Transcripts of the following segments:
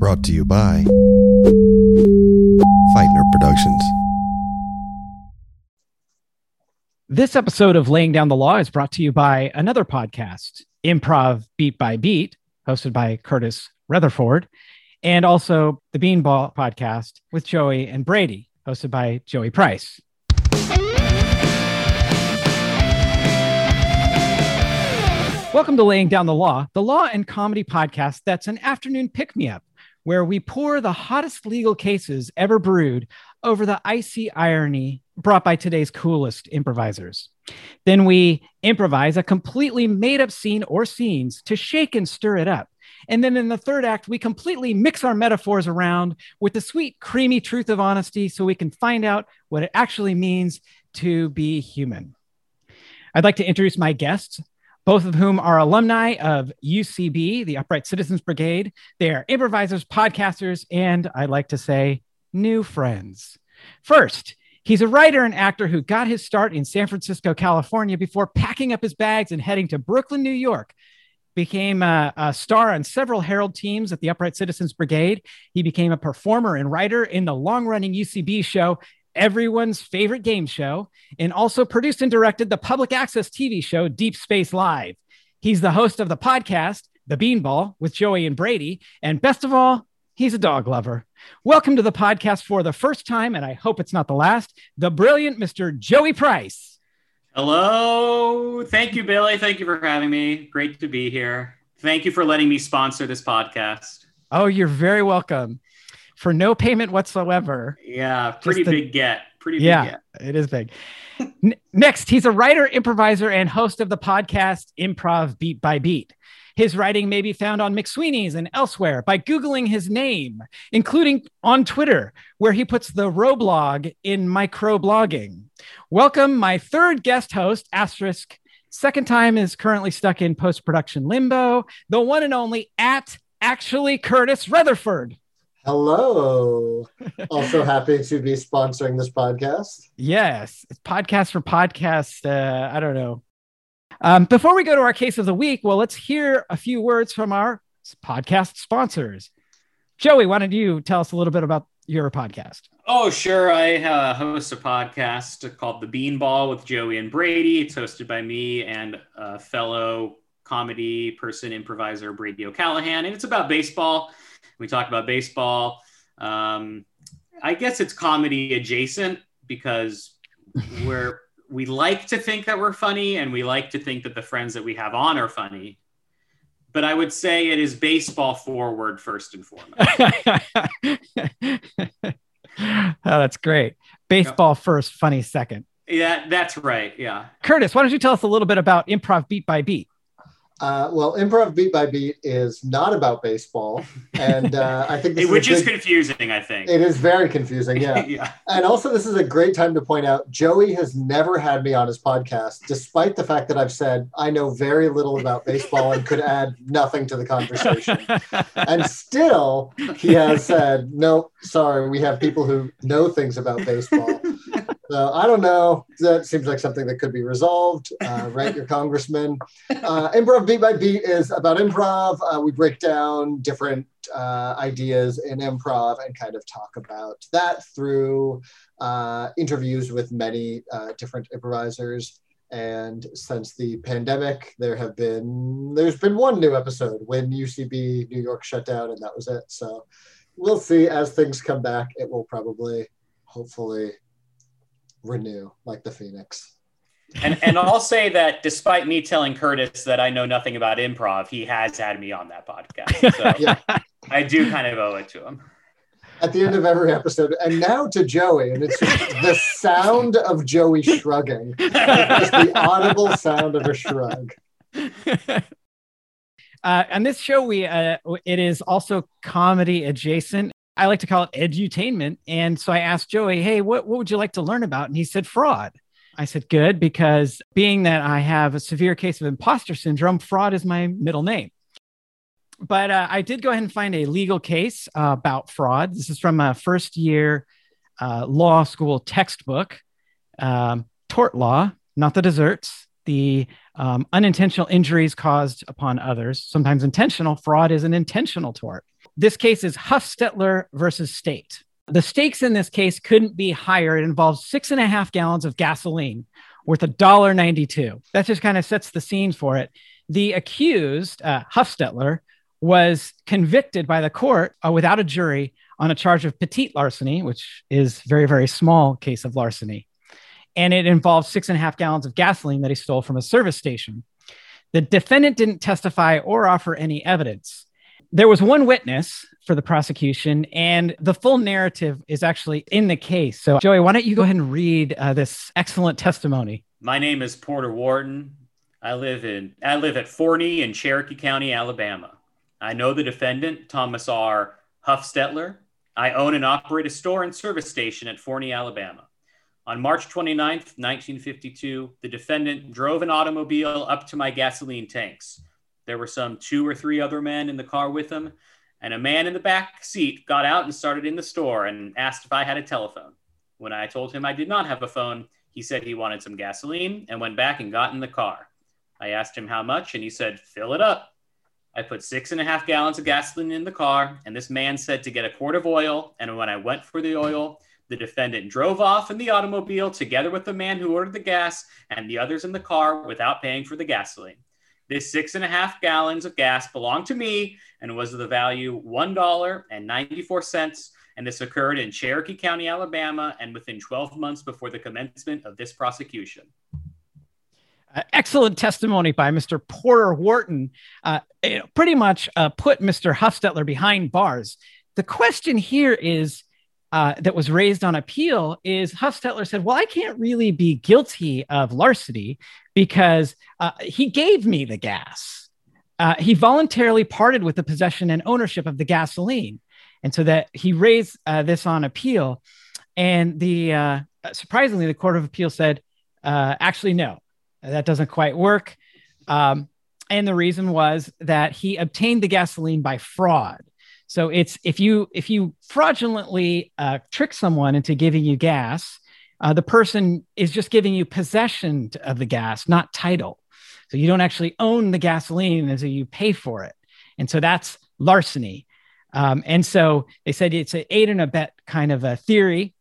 Brought to you by Feitner Productions. This episode of Laying Down the Law is brought to you by another podcast, Improv Beat by Beat, hosted by Curtis Rutherford, and also the Beanball podcast with Joey and Brady, hosted by Joey Price. Welcome to Laying Down the Law, the law and comedy podcast that's an afternoon pick me up where we pour the hottest legal cases ever brewed over the icy irony brought by today's coolest improvisers. Then we improvise a completely made up scene or scenes to shake and stir it up. And then in the third act, we completely mix our metaphors around with the sweet, creamy truth of honesty so we can find out what it actually means to be human. I'd like to introduce my guests both of whom are alumni of UCB, the Upright Citizens Brigade. They are improvisers, podcasters, and I like to say, new friends. First, he's a writer and actor who got his start in San Francisco, California, before packing up his bags and heading to Brooklyn, New York. Became a, a star on several Herald teams at the Upright Citizens Brigade. He became a performer and writer in the long running UCB show everyone's favorite game show, and also produced and directed the public access TV show Deep Space Live. He's the host of the podcast, The Beanball, with Joey and Brady. And best of all, he's a dog lover. Welcome to the podcast for the first time, and I hope it's not the last, the brilliant Mr. Joey Price. Hello. Thank you, Billy. Thank you for having me. Great to be here. Thank you for letting me sponsor this podcast. Oh, you're very welcome for no payment whatsoever. Yeah, pretty the, big get. Pretty big yeah, get. it is big. N- next, he's a writer, improviser, and host of the podcast Improv Beat by Beat. His writing may be found on McSweeney's and elsewhere by Googling his name, including on Twitter, where he puts the Roblog in microblogging. Welcome, my third guest host, Asterisk. Second time is currently stuck in post production limbo, the one and only at actually Curtis Rutherford. Hello. also happy to be sponsoring this podcast. Yes, it's podcast for podcast. Uh, I don't know. Um, before we go to our case of the week, well, let's hear a few words from our podcast sponsors. Joey, why don't you tell us a little bit about your podcast? Oh, sure. I uh, host a podcast called The Beanball with Joey and Brady. It's hosted by me and a fellow comedy person, improviser Brady O'Callahan, and it's about baseball. We talk about baseball. Um, I guess it's comedy adjacent because we're we like to think that we're funny and we like to think that the friends that we have on are funny. But I would say it is baseball forward first and foremost. oh, that's great. Baseball first, funny second. Yeah, that's right. Yeah. Curtis, why don't you tell us a little bit about improv beat by beat? Uh, well, improv beat by beat is not about baseball, and uh, I think which is, big, confusing. I think it is very confusing. Yeah. yeah, and also this is a great time to point out Joey has never had me on his podcast, despite the fact that I've said I know very little about baseball and could add nothing to the conversation, and still he has said no. Sorry, we have people who know things about baseball. So I don't know. That seems like something that could be resolved. Uh, right, your congressman. Uh, improv beat by beat is about improv. Uh, we break down different uh, ideas in improv and kind of talk about that through uh, interviews with many uh, different improvisers. And since the pandemic, there have been there's been one new episode when UCB New York shut down, and that was it. So we'll see as things come back. It will probably, hopefully, renew like the phoenix and and I'll say that despite me telling Curtis that I know nothing about improv, he has had me on that podcast. So yeah. I do kind of owe it to him. At the end of every episode, and now to Joey, and it's the sound of Joey shrugging, just the audible sound of a shrug. Uh, on this show, we uh, it is also comedy adjacent. I like to call it edutainment. And so I asked Joey, hey, what, what would you like to learn about? And he said, fraud. I said, good, because being that I have a severe case of imposter syndrome, fraud is my middle name. But uh, I did go ahead and find a legal case uh, about fraud. This is from a first year uh, law school textbook, um, tort law, not the desserts, the um, unintentional injuries caused upon others, sometimes intentional. Fraud is an intentional tort. This case is Huffstetler versus State. The stakes in this case couldn't be higher. It involves six and a half gallons of gasoline worth $1.92. That just kind of sets the scene for it. The accused, uh, Huffstetler, was convicted by the court uh, without a jury on a charge of petite larceny, which is very, very small case of larceny. And it involves six and a half gallons of gasoline that he stole from a service station. The defendant didn't testify or offer any evidence. There was one witness for the prosecution, and the full narrative is actually in the case. So, Joey, why don't you go ahead and read uh, this excellent testimony? My name is Porter Wharton. I live in I live at Forney in Cherokee County, Alabama. I know the defendant, Thomas R. Huffstetler. I own and operate a store and service station at Forney, Alabama. On March 29th, 1952, the defendant drove an automobile up to my gasoline tanks. There were some two or three other men in the car with him, and a man in the back seat got out and started in the store and asked if I had a telephone. When I told him I did not have a phone, he said he wanted some gasoline and went back and got in the car. I asked him how much, and he said, fill it up. I put six and a half gallons of gasoline in the car, and this man said to get a quart of oil. And when I went for the oil, the defendant drove off in the automobile together with the man who ordered the gas and the others in the car without paying for the gasoline. This six and a half gallons of gas belonged to me and was of the value $1.94. And this occurred in Cherokee County, Alabama, and within 12 months before the commencement of this prosecution. Uh, excellent testimony by Mr. Porter Wharton. Uh, pretty much uh, put Mr. Huffstetler behind bars. The question here is uh, that was raised on appeal is Huffstetler said, Well, I can't really be guilty of larceny because uh, he gave me the gas. Uh, he voluntarily parted with the possession and ownership of the gasoline. And so that he raised uh, this on appeal. And the uh, surprisingly, the Court of Appeal said, actually, no, that doesn't quite work. Um, and the reason was that he obtained the gasoline by fraud. So it's if you if you fraudulently uh, trick someone into giving you gas, uh, the person is just giving you possession of the gas, not title. So you don't actually own the gasoline until you pay for it, and so that's larceny. Um, and so they said it's an aid and abet kind of a theory.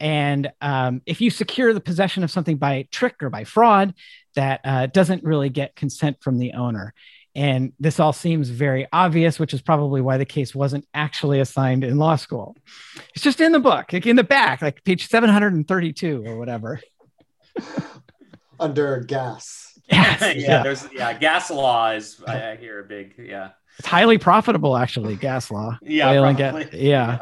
And um, if you secure the possession of something by trick or by fraud, that uh, doesn't really get consent from the owner. And this all seems very obvious, which is probably why the case wasn't actually assigned in law school. It's just in the book, like in the back, like page 732 or whatever. Under gas. Yes, yeah, yeah, there's yeah, gas law is I, I, hear a big yeah. It's highly profitable actually, gas law. Yeah, yeah. yeah.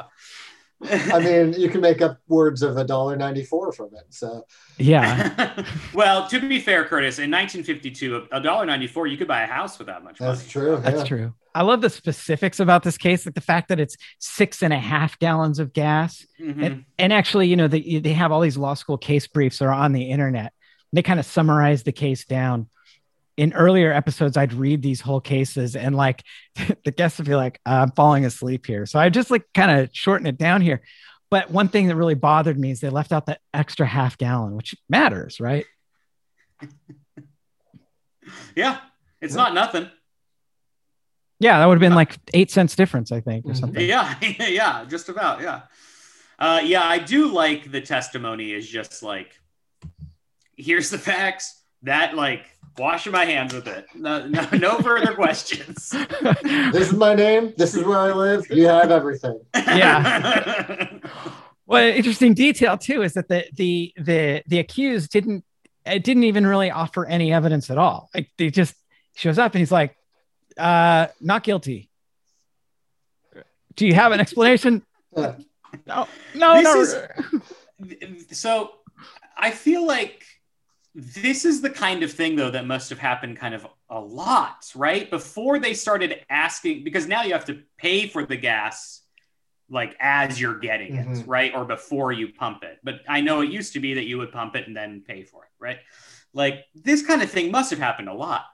I mean, you can make up words of a dollar ninety four from it. So yeah. well, to be fair, Curtis, in 1952, a dollar ninety four, you could buy a house with that much money. That's true. That's yeah. true. I love the specifics about this case, like the fact that it's six and a half gallons of gas, mm-hmm. and, and actually, you know, they they have all these law school case briefs that are on the internet. They kind of summarize the case down in earlier episodes, I'd read these whole cases and like the guests would be like, I'm falling asleep here. So I just like kind of shorten it down here. But one thing that really bothered me is they left out the extra half gallon, which matters, right? yeah, it's not nothing. Yeah, that would have been like eight cents difference, I think, or mm-hmm. something. Yeah, yeah, just about. Yeah. Uh, yeah, I do like the testimony is just like, here's the facts. That like washing my hands with it. No, no, no further questions. This is my name. This is where I live. You have everything. Yeah. well, interesting detail too is that the the the the accused didn't it didn't even really offer any evidence at all. Like they just shows up and he's like, uh, not guilty. Do you have an explanation? no, no, this no. Is, so I feel like this is the kind of thing though that must have happened kind of a lot right? Before they started asking because now you have to pay for the gas like as you're getting mm-hmm. it right? Or before you pump it. But i know it used to be that you would pump it and then pay for it right? Like this kind of thing must have happened a lot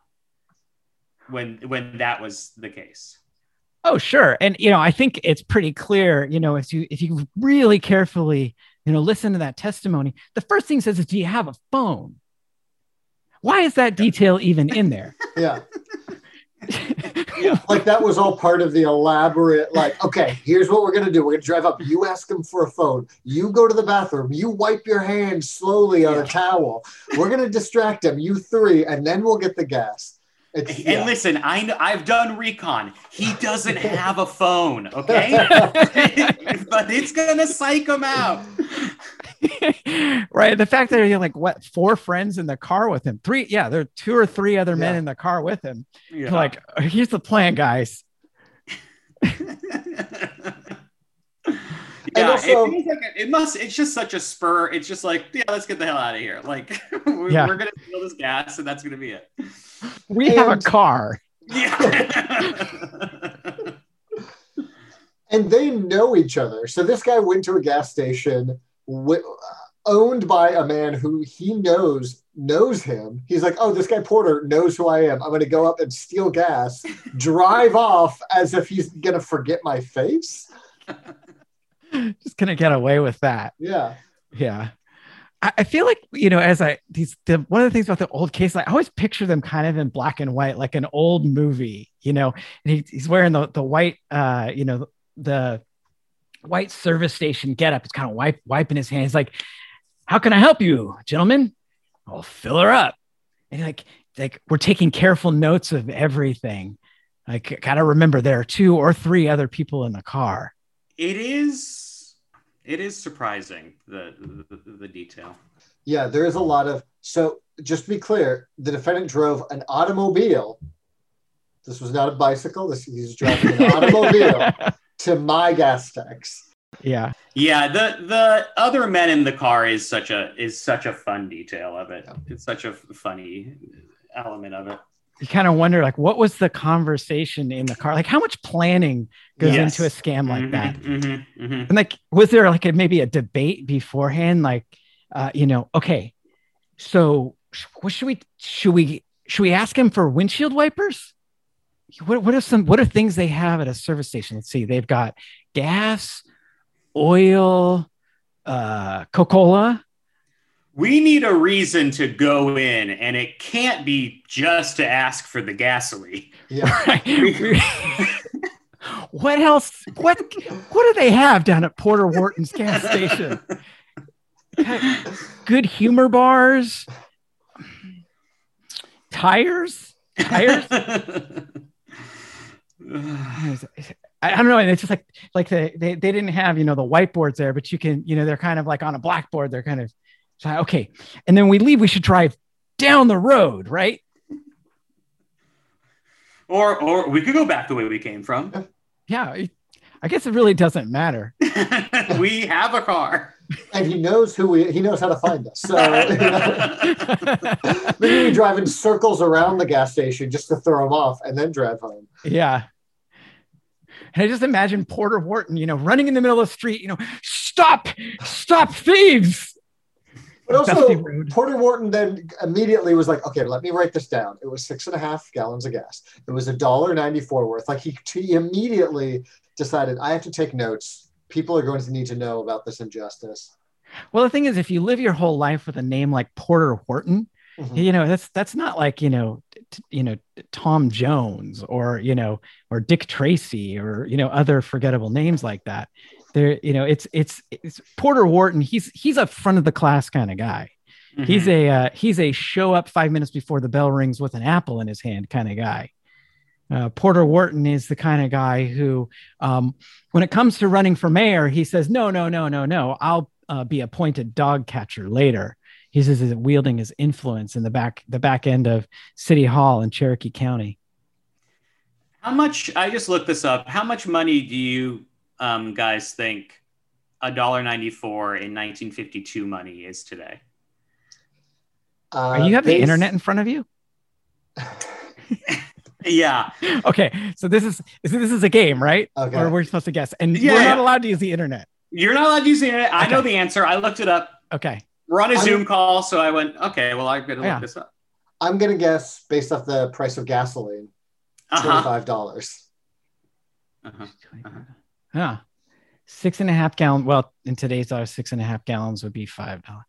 when when that was the case. Oh sure. And you know i think it's pretty clear you know if you if you really carefully you know listen to that testimony the first thing says is do you have a phone why is that detail even in there? yeah. yeah. like that was all part of the elaborate. Like, okay, here's what we're gonna do. We're gonna drive up. You ask him for a phone. You go to the bathroom. You wipe your hands slowly on yeah. a towel. We're gonna distract him. You three, and then we'll get the gas. It's, and yeah. listen, I know, I've done recon. He doesn't have a phone, okay? but it's gonna psych him out. right. The fact that you're like what four friends in the car with him, three, yeah, there are two or three other men yeah. in the car with him. Yeah. Like, here's the plan, guys. yeah, also, it, like a, it must. It's just such a spur. It's just like, yeah, let's get the hell out of here. Like, we're, yeah. we're gonna steal this gas, and that's gonna be it. We and, have a car. Yeah. and they know each other. So this guy went to a gas station w- owned by a man who he knows knows him. He's like, oh, this guy Porter knows who I am. I'm going to go up and steal gas, drive off as if he's going to forget my face. just gonna get away with that. Yeah. Yeah. I, I feel like, you know, as I these the one of the things about the old case, like I always picture them kind of in black and white, like an old movie, you know, and he, he's wearing the the white uh, you know, the white service station get up. It's kind of wipe, wiping his hands, like, how can I help you, gentlemen? I'll fill her up. And like, like we're taking careful notes of everything. I gotta remember there are two or three other people in the car. It is it is surprising the, the, the detail. Yeah, there is a lot of so. Just to be clear, the defendant drove an automobile. This was not a bicycle. This he's driving an automobile to my gas tax. Yeah. Yeah. The the other men in the car is such a is such a fun detail of it. Yeah. It's such a funny element of it you kind of wonder like what was the conversation in the car like how much planning goes yes. into a scam like mm-hmm, that mm-hmm, mm-hmm. and like was there like a, maybe a debate beforehand like uh, you know okay so what should we should we should we ask him for windshield wipers what, what are some what are things they have at a service station let's see they've got gas oil uh coca-cola we need a reason to go in, and it can't be just to ask for the gasoline. Yeah. what else? What what do they have down at Porter Wharton's gas station? Good humor bars, tires, tires. I don't know. And it's just like like they, they they didn't have you know the whiteboards there, but you can you know they're kind of like on a blackboard. They're kind of so, okay. And then we leave, we should drive down the road, right? Or, or we could go back the way we came from. Yeah. I guess it really doesn't matter. we have a car. And he knows who we, he knows how to find us. So maybe we drive in circles around the gas station just to throw him off and then drive home. Yeah. And I just imagine Porter Wharton, you know, running in the middle of the street, you know, stop, stop thieves. But also, Porter Wharton then immediately was like, okay, let me write this down. It was six and a half gallons of gas. It was a dollar ninety four worth. Like he, he immediately decided, I have to take notes. People are going to need to know about this injustice. Well, the thing is, if you live your whole life with a name like Porter Wharton, mm-hmm. you know that's that's not like you know you know Tom Jones or you know or Dick Tracy or you know other forgettable names like that. There you know it's it's it's porter wharton he's he's a front of the class kind of guy. Mm-hmm. he's a uh, he's a show up five minutes before the bell rings with an apple in his hand kind of guy. Uh, porter wharton is the kind of guy who um, when it comes to running for mayor he says no no no no no. I'll uh, be appointed dog catcher later he says he's wielding his influence in the back the back end of city hall in cherokee county how much i just looked this up how much money do you um, guys think a dollar ninety four in 1952 money is today? Uh, you have the internet in front of you? yeah. Okay. So this is this is a game, right? Okay. Or we're supposed to guess, and yeah, we're not allowed to use the internet. You're not allowed to use the internet. I know the answer. I looked it up. Okay. We're on a I'm, Zoom call, so I went. Okay. Well, I'm gonna look this up. I'm gonna guess based off the price of gasoline, uh-huh. twenty five dollars. Uh-huh. Uh-huh. Yeah. Six and a half gallon. Well, in today's dollars, six and a half gallons would be five dollars.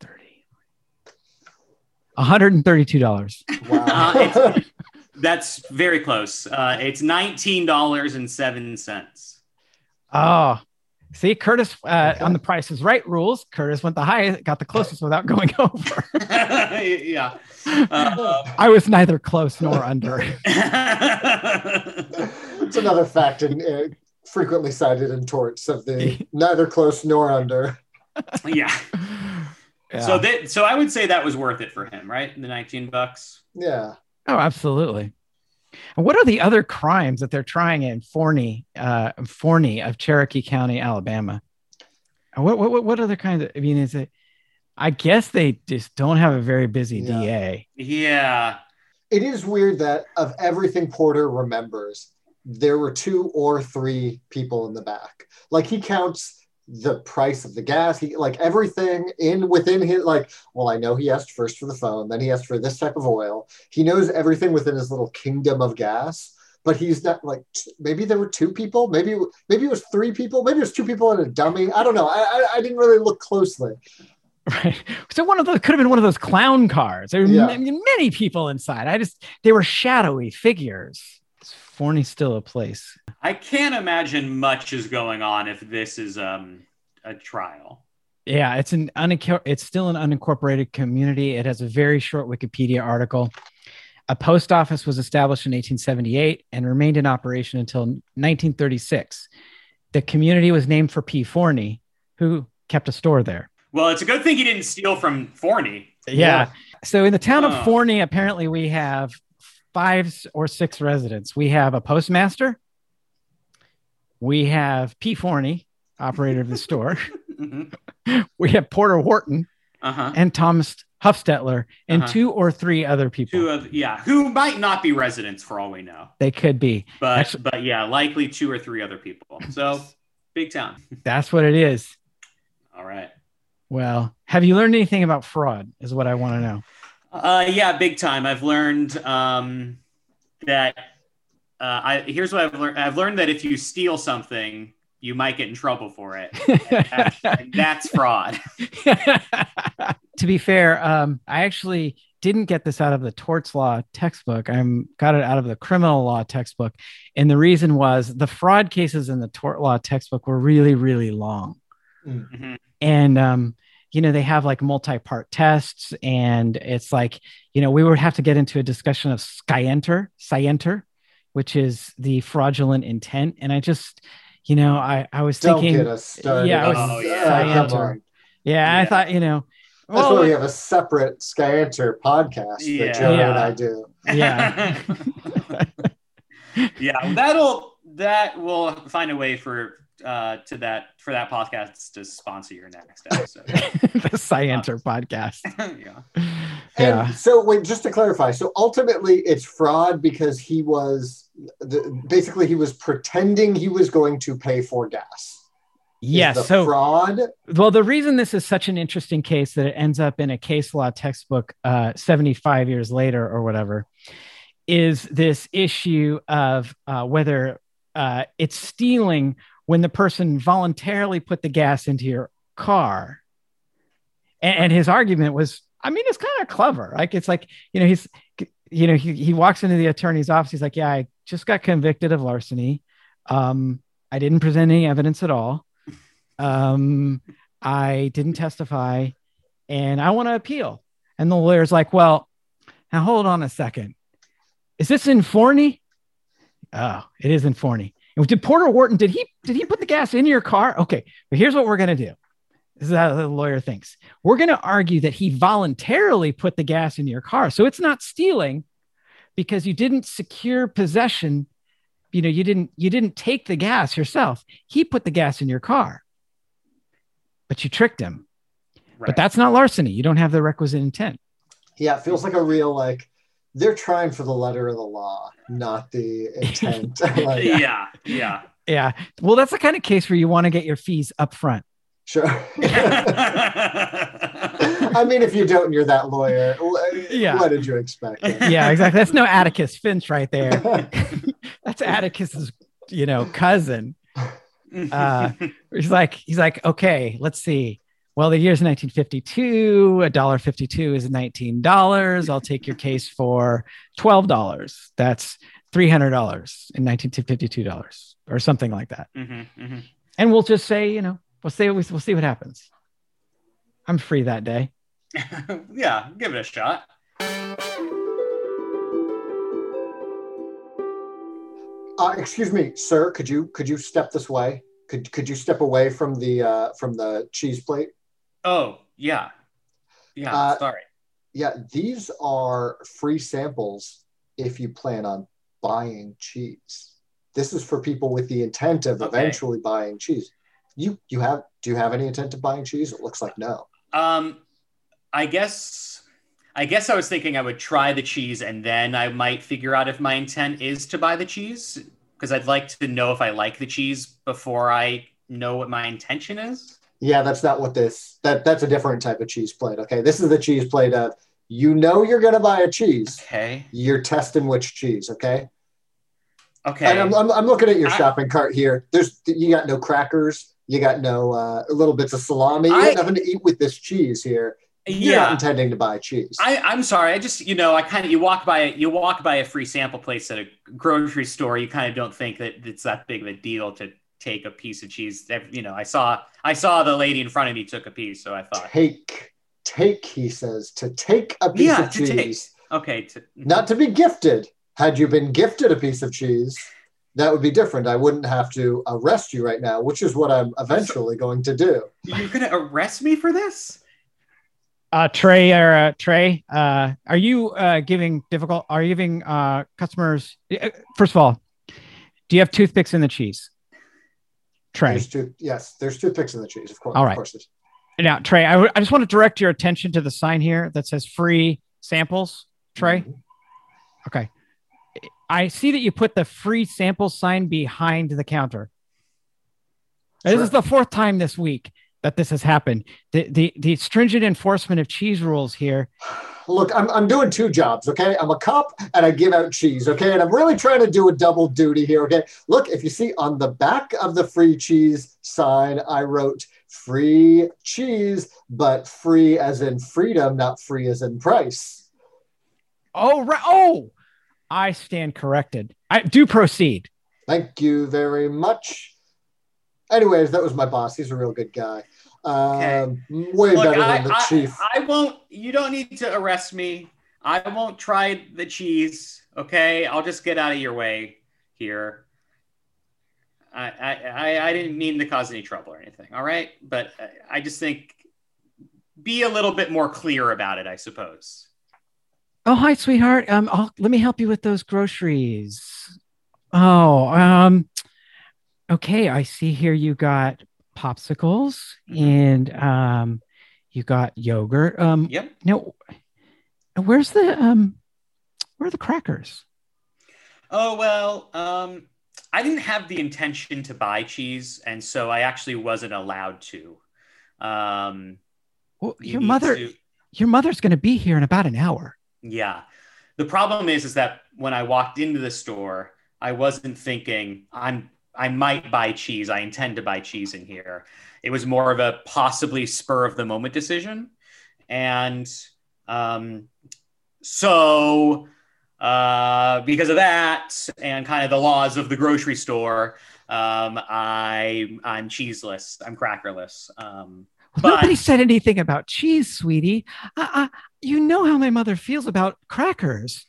Thirty. $132. Wow. Uh, That's very close. Uh, it's nineteen dollars and seven cents. Oh, see, Curtis uh, okay. on the Price is Right rules. Curtis went the highest, got the closest without going over. yeah, uh, I was neither close nor under. it's another fact and uh, frequently cited in torts of the neither close nor under. yeah. yeah. So that so I would say that was worth it for him, right? The 19 bucks. Yeah. Oh, absolutely. And what are the other crimes that they're trying in Forney, uh, Forney of Cherokee County, Alabama? What, what, what other kinds of, I mean, is it, I guess they just don't have a very busy yeah. DA. Yeah. It is weird that of everything Porter remembers, there were two or three people in the back. Like he counts the price of the gas he like everything in within his like well i know he asked first for the phone then he asked for this type of oil he knows everything within his little kingdom of gas but he's not like maybe there were two people maybe maybe it was three people maybe it was two people and a dummy i don't know i i, I didn't really look closely Right. So one of those could have been one of those clown cars. There were yeah. m- many people inside. I just they were shadowy figures. Is Forney still a place? I can't imagine much is going on if this is um, a trial. Yeah, it's an uninc- it's still an unincorporated community. It has a very short Wikipedia article. A post office was established in 1878 and remained in operation until 1936. The community was named for P. Forney, who kept a store there. Well, it's a good thing he didn't steal from Forney. Yeah. yeah. So in the town of Forney, apparently we have five or six residents. We have a postmaster, we have P. Forney, operator of the store. mm-hmm. We have Porter Wharton uh-huh. and Thomas Huffstetler and uh-huh. two or three other people. Two of, yeah, who might not be residents for all we know. They could be. But Actually, but yeah, likely two or three other people. So big town. That's what it is. All right. Well, have you learned anything about fraud? Is what I want to know. Uh, yeah, big time. I've learned um, that uh, I here's what I've learned. I've learned that if you steal something, you might get in trouble for it. and, and that's fraud. to be fair, um, I actually didn't get this out of the torts law textbook. I got it out of the criminal law textbook, and the reason was the fraud cases in the tort law textbook were really, really long, mm-hmm. and um, you know they have like multi-part tests, and it's like you know we would have to get into a discussion of scienter, scienter, which is the fraudulent intent. And I just, you know, I, I was Don't thinking, yeah, I was oh, yeah. yeah, yeah, I thought, you know, that's well, why we have a separate Scienter podcast yeah. that Joe yeah. and I do. Yeah. yeah, that'll that will find a way for uh, to that for that podcast to sponsor your next episode. the Scienter podcast. yeah. And yeah. so wait, just to clarify, so ultimately it's fraud because he was the, basically he was pretending he was going to pay for gas. Yes. so fraud. Well, the reason this is such an interesting case that it ends up in a case law textbook uh, 75 years later or whatever is this issue of uh, whether uh, it's stealing when the person voluntarily put the gas into your car. And, and his argument was, I mean, it's kind of clever. Like it's like, you know, he's, you know, he, he walks into the attorney's office. He's like, yeah, I just got convicted of larceny. Um, I didn't present any evidence at all. Um, I didn't testify and I want to appeal. And the lawyer's like, well, now hold on a second. Is this in Forney? Oh, it is in Forney. And did Porter Wharton, did he did he put the gas in your car? Okay, but here's what we're gonna do. This is how the lawyer thinks. We're gonna argue that he voluntarily put the gas in your car. So it's not stealing because you didn't secure possession. You know, you didn't you didn't take the gas yourself. He put the gas in your car. But you tricked him. Right. But that's not larceny. You don't have the requisite intent. Yeah, it feels like a real like they're trying for the letter of the law, not the intent. like, yeah, yeah, yeah. Well, that's the kind of case where you want to get your fees up front. Sure. I mean, if you don't, you're that lawyer. Yeah. What did you expect? Yeah, exactly. That's no Atticus Finch right there. that's Atticus's, you know, cousin. Uh, he's like, he's like, okay, let's see. Well, the year's 1952. A dollar 52 is $19. I'll take your case for $12. That's $300 in 1952 dollars or something like that. Mm-hmm, mm-hmm. And we'll just say, you know, we'll see, we'll see what happens. I'm free that day. yeah, give it a shot. Uh, excuse me, sir. Could you could you step this way? Could could you step away from the uh, from the cheese plate? Oh yeah, yeah. Uh, sorry. Yeah, these are free samples if you plan on buying cheese. This is for people with the intent of okay. eventually buying cheese. You you have do you have any intent of buying cheese? It looks like no. Um, I guess I guess I was thinking I would try the cheese and then I might figure out if my intent is to buy the cheese because I'd like to know if I like the cheese before I know what my intention is. Yeah, that's not what this that that's a different type of cheese plate. Okay, this is the cheese plate of you know you're gonna buy a cheese. Okay. You're testing which cheese. Okay. Okay. And I'm, I'm, I'm looking at your I, shopping cart here. There's you got no crackers. You got no uh, little bits of salami. You I, got nothing to eat with this cheese here. You're yeah. not intending to buy cheese. I, I'm sorry. I just, you know, I kind of you walk by you walk by a free sample place at a grocery store. You kind of don't think that it's that big of a deal to take a piece of cheese. You know, I saw I saw the lady in front of me took a piece, so I thought take take. He says to take a piece yeah, of cheese. Take. Okay, to, not to be gifted. Had you been gifted a piece of cheese, that would be different. I wouldn't have to arrest you right now, which is what I'm eventually going to do. You're going to arrest me for this? Uh, Trey or uh, Trey, uh, are you uh, giving difficult? Are you giving uh, customers? Uh, first of all, do you have toothpicks in the cheese? Trey, there's two, yes, there's toothpicks in the cheese. Of course, all right. Course now, Trey, I, w- I just want to direct your attention to the sign here that says free samples. Trey, mm-hmm. okay. I see that you put the free sample sign behind the counter. Sure. This is the fourth time this week that this has happened. The, the, the stringent enforcement of cheese rules here. Look, I'm, I'm doing two jobs, okay? I'm a cop and I give out cheese, okay? And I'm really trying to do a double duty here, okay? Look, if you see on the back of the free cheese sign, I wrote free cheese, but free as in freedom, not free as in price. Oh, right. Oh, I stand corrected. I do proceed. Thank you very much. Anyways, that was my boss. He's a real good guy. Okay. Um, way Look, better I, than the I, chief. I won't. You don't need to arrest me. I won't try the cheese. Okay, I'll just get out of your way here. I, I, I didn't mean to cause any trouble or anything. All right, but I just think be a little bit more clear about it. I suppose. Oh, hi, sweetheart. Um, I'll, let me help you with those groceries. Oh, um, okay. I see here you got popsicles mm-hmm. and um, you got yogurt. Um, yep. Now, where's the um, where are the crackers? Oh well, um, I didn't have the intention to buy cheese, and so I actually wasn't allowed to. Um, well, you your mother, to... your mother's going to be here in about an hour. Yeah, the problem is, is that when I walked into the store, I wasn't thinking I'm I might buy cheese. I intend to buy cheese in here. It was more of a possibly spur of the moment decision. And um, so, uh, because of that and kind of the laws of the grocery store, um, I, I'm cheeseless, I'm crackerless. Um, but... Nobody said anything about cheese, sweetie. I, I, you know how my mother feels about crackers.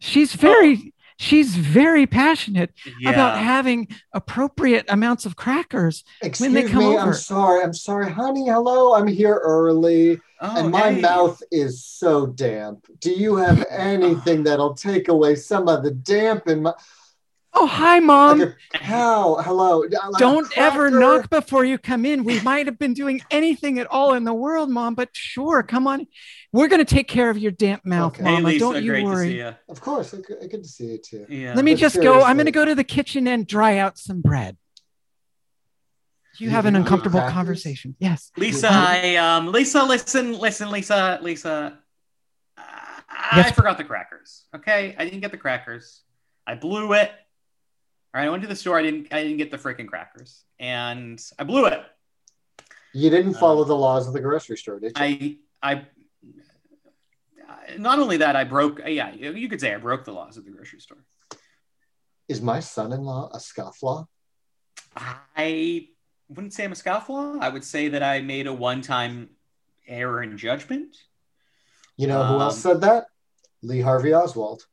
She's very. She's very passionate yeah. about having appropriate amounts of crackers Excuse when they come me, over. I'm sorry. I'm sorry, honey. Hello, I'm here early. Oh, and my hey. mouth is so damp. Do you have anything that'll take away some of the damp in my Oh, hi, mom. Like how? Hello. Like Don't ever knock before you come in. We might have been doing anything at all in the world, mom, but sure, come on. We're going to take care of your damp mouth, okay. mama. Hey, Lisa, Don't you worry. You. Of course. Good to see you too. Yeah. Let me but just seriously. go. I'm going to go to the kitchen and dry out some bread. You, you have an uncomfortable conversation. Yes. Lisa, I, um, Lisa, listen, listen, Lisa, Lisa. Uh, yes. I forgot the crackers. Okay. I didn't get the crackers. I blew it. All right, I went to the store. I didn't. I didn't get the freaking crackers, and I blew it. You didn't follow uh, the laws of the grocery store, did you? I I not only that, I broke. Yeah, you could say I broke the laws of the grocery store. Is my son-in-law a scofflaw? I wouldn't say I'm a scofflaw. I would say that I made a one-time error in judgment. You know who um, else said that? Lee Harvey Oswald.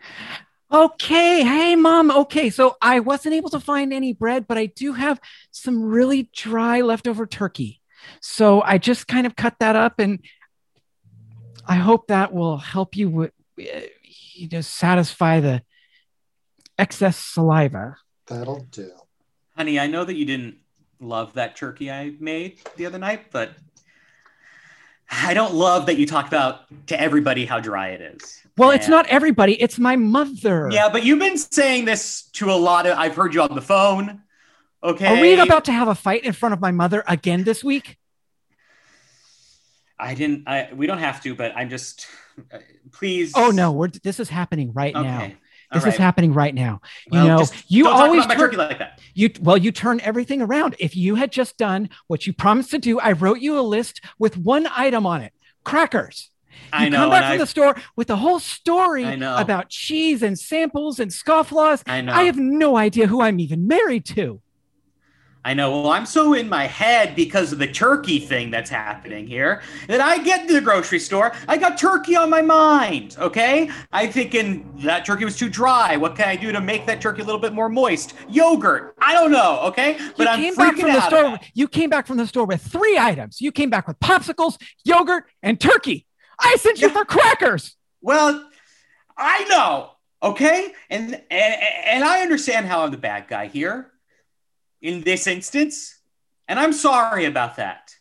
Okay, hey mom. Okay, so I wasn't able to find any bread, but I do have some really dry leftover turkey. So I just kind of cut that up and I hope that will help you with, you know, satisfy the excess saliva. That'll do. Honey, I know that you didn't love that turkey I made the other night, but I don't love that you talk about to everybody how dry it is. Well, and... it's not everybody, it's my mother. Yeah, but you've been saying this to a lot of I've heard you on the phone. Okay. Are we about to have a fight in front of my mother again this week? I didn't. I we don't have to, but I'm just. Uh, please. Oh no, we're this is happening right okay. now. This right. is happening right now. Well, you know, you always turn, my turkey like that. You well, you turn everything around. If you had just done what you promised to do, I wrote you a list with one item on it: crackers. You I know, come back from I, the store with the whole story about cheese and samples and scofflaws. I know. I have no idea who I'm even married to. I know. Well, I'm so in my head because of the turkey thing that's happening here that I get to the grocery store. I got turkey on my mind. Okay. I'm thinking that turkey was too dry. What can I do to make that turkey a little bit more moist? Yogurt. I don't know. Okay. But you I'm came back from the store. You came back from the store with three items. You came back with popsicles, yogurt, and turkey. I sent you yeah. for crackers. Well, I know. Okay. And, and, and I understand how I'm the bad guy here in this instance, and I'm sorry about that.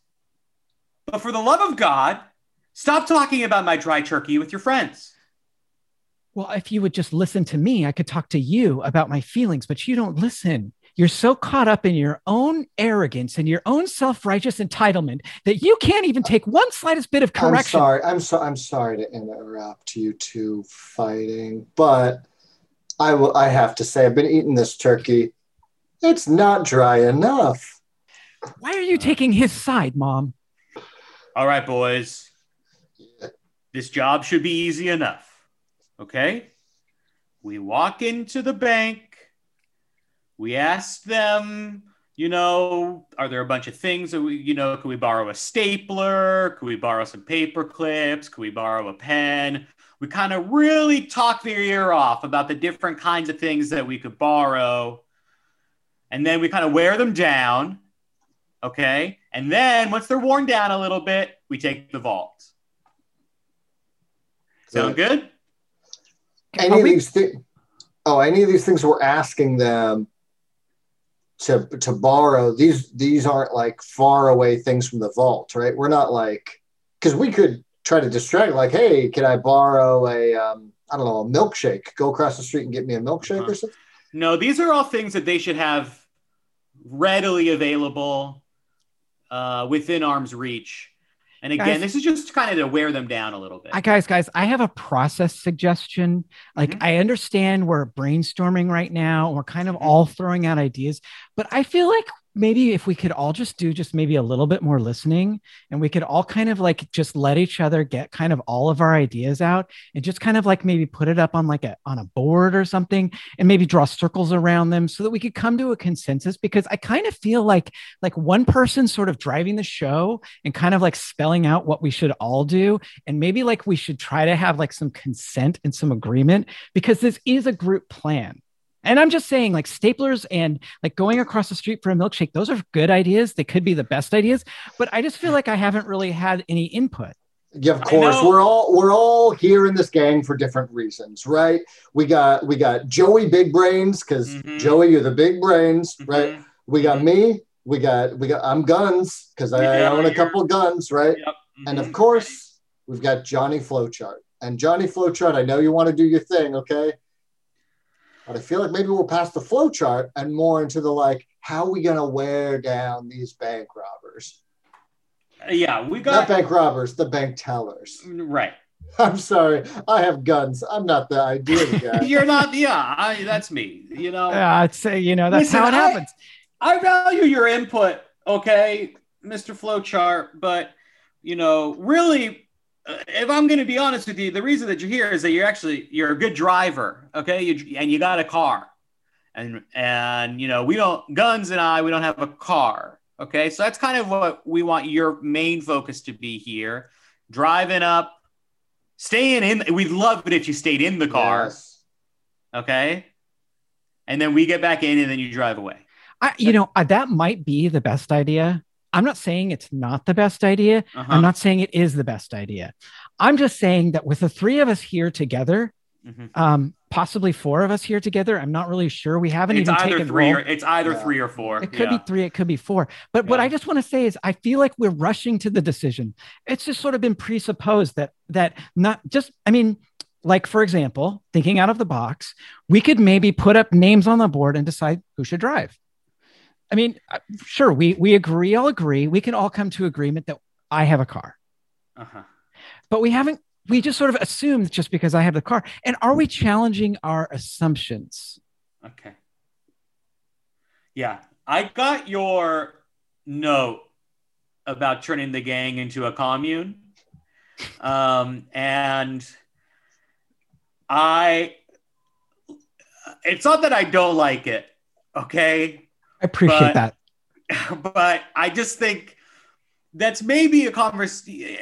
But for the love of God, stop talking about my dry turkey with your friends. Well, if you would just listen to me, I could talk to you about my feelings, but you don't listen. You're so caught up in your own arrogance and your own self-righteous entitlement that you can't even take one slightest bit of correction. I'm sorry. I'm so I'm sorry to interrupt you two fighting, but I will I have to say I've been eating this turkey it's not dry enough. Why are you taking his side, Mom? All right, boys. This job should be easy enough. Okay? We walk into the bank. We ask them, you know, are there a bunch of things that we, you know, could we borrow a stapler? Could we borrow some paper clips? Could we borrow a pen? We kind of really talk their ear off about the different kinds of things that we could borrow and then we kind of wear them down. Okay. And then once they're worn down a little bit, we take the vault. Sound good? Any Are of we- these things? Oh, any of these things we're asking them to to borrow. These these aren't like far away things from the vault, right? We're not like because we could try to distract, like, hey, can I borrow a um, I don't know, a milkshake? Go across the street and get me a milkshake uh-huh. or something. No, these are all things that they should have readily available uh, within arm's reach. And again, guys, this is just kind of to wear them down a little bit. I, guys, guys, I have a process suggestion. Like, mm-hmm. I understand we're brainstorming right now. We're kind of mm-hmm. all throwing out ideas, but I feel like maybe if we could all just do just maybe a little bit more listening and we could all kind of like just let each other get kind of all of our ideas out and just kind of like maybe put it up on like a on a board or something and maybe draw circles around them so that we could come to a consensus because I kind of feel like like one person sort of driving the show and kind of like spelling out what we should all do and maybe like we should try to have like some consent and some agreement because this is a group plan and I'm just saying, like staplers and like going across the street for a milkshake, those are good ideas. They could be the best ideas, but I just feel like I haven't really had any input. Yeah, of course. We're all we're all here in this gang for different reasons, right? We got we got Joey Big Brains because mm-hmm. Joey, you're the big brains, mm-hmm. right? We got mm-hmm. me. We got we got I'm guns because I yeah, own a couple guns, right? Yep. And of mm-hmm. course, we've got Johnny Flowchart. And Johnny Flowchart, I know you want to do your thing, okay? But I feel like maybe we'll pass the flow chart and more into the like, how are we going to wear down these bank robbers? Uh, yeah, we got not bank robbers, the bank tellers. Right. I'm sorry, I have guns. I'm not the ideal guy. You're not. Yeah, I, that's me. You know. Yeah, I'd say you know that's Listen, how it happens. I, I value your input. Okay, Mr. Flowchart, but you know, really, if I'm going to be honest with you, the reason that you're here is that you're actually you're a good driver, okay? You, and you got a car, and and you know we don't guns and I we don't have a car, okay? So that's kind of what we want your main focus to be here, driving up, staying in. We'd love it if you stayed in the car, yes. okay? And then we get back in, and then you drive away. I, you know, uh, that might be the best idea. I'm not saying it's not the best idea. Uh-huh. I'm not saying it is the best idea. I'm just saying that with the three of us here together, mm-hmm. um, possibly four of us here together, I'm not really sure. We haven't it's even taken three. Or, it's either yeah. three or four. It could yeah. be three. It could be four. But yeah. what I just want to say is, I feel like we're rushing to the decision. It's just sort of been presupposed that that not just. I mean, like for example, thinking out of the box, we could maybe put up names on the board and decide who should drive. I mean, uh, sure, we we agree, all agree. We can all come to agreement that I have a car. Uh-huh. But we haven't we just sort of assumed just because I have the car. And are we challenging our assumptions? Okay. Yeah. I got your note about turning the gang into a commune. Um, and I it's not that I don't like it, okay? I appreciate but, that. But I just think that's maybe a conversation.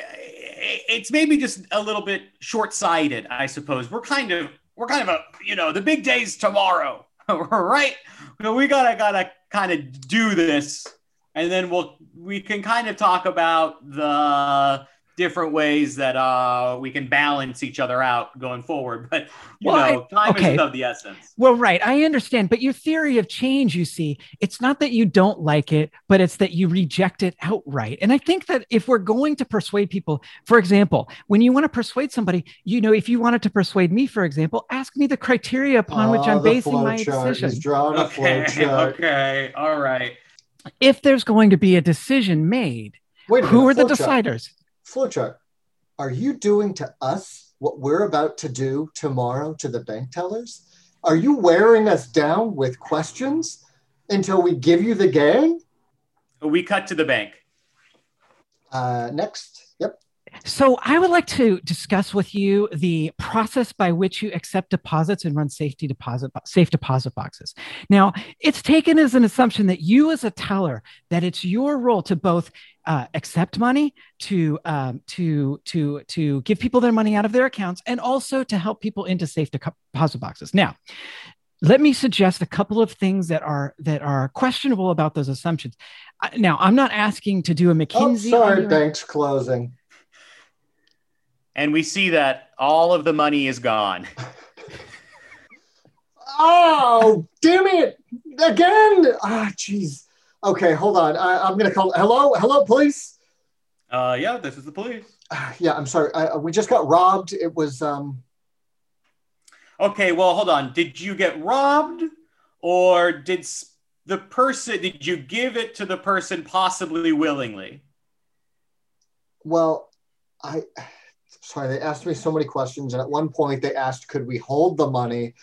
It's maybe just a little bit short-sighted, I suppose. We're kind of we're kind of a you know the big day's tomorrow, right? So We gotta gotta kind of do this, and then we'll we can kind of talk about the different ways that uh, we can balance each other out going forward. But you well, know, I, time okay. is of the essence. Well, right, I understand. But your theory of change, you see, it's not that you don't like it, but it's that you reject it outright. And I think that if we're going to persuade people, for example, when you want to persuade somebody, you know, if you wanted to persuade me, for example, ask me the criteria upon which I'm basing my decision. He's drawn a okay, okay, all right. If there's going to be a decision made, Wait who are the deciders? Flowchart, are you doing to us what we're about to do tomorrow to the bank tellers? Are you wearing us down with questions until we give you the gang? We cut to the bank. Uh, next. Yep. So I would like to discuss with you the process by which you accept deposits and run safety deposit safe deposit boxes. Now, it's taken as an assumption that you as a teller that it's your role to both uh, accept money, to um, to to to give people their money out of their accounts, and also to help people into safe deposit boxes. Now, let me suggest a couple of things that are that are questionable about those assumptions. Now, I'm not asking to do a McKinsey. Oh, sorry, bank's closing. And we see that all of the money is gone. oh, damn it! Again! Ah, oh, jeez. Okay, hold on. I, am gonna call. Hello, hello, police. Uh, yeah, this is the police. Uh, yeah, I'm sorry. I, we just got robbed. It was. um Okay, well, hold on. Did you get robbed, or did the person? Did you give it to the person possibly willingly? Well, I. Sorry, they asked me so many questions, and at one point they asked, "Could we hold the money?"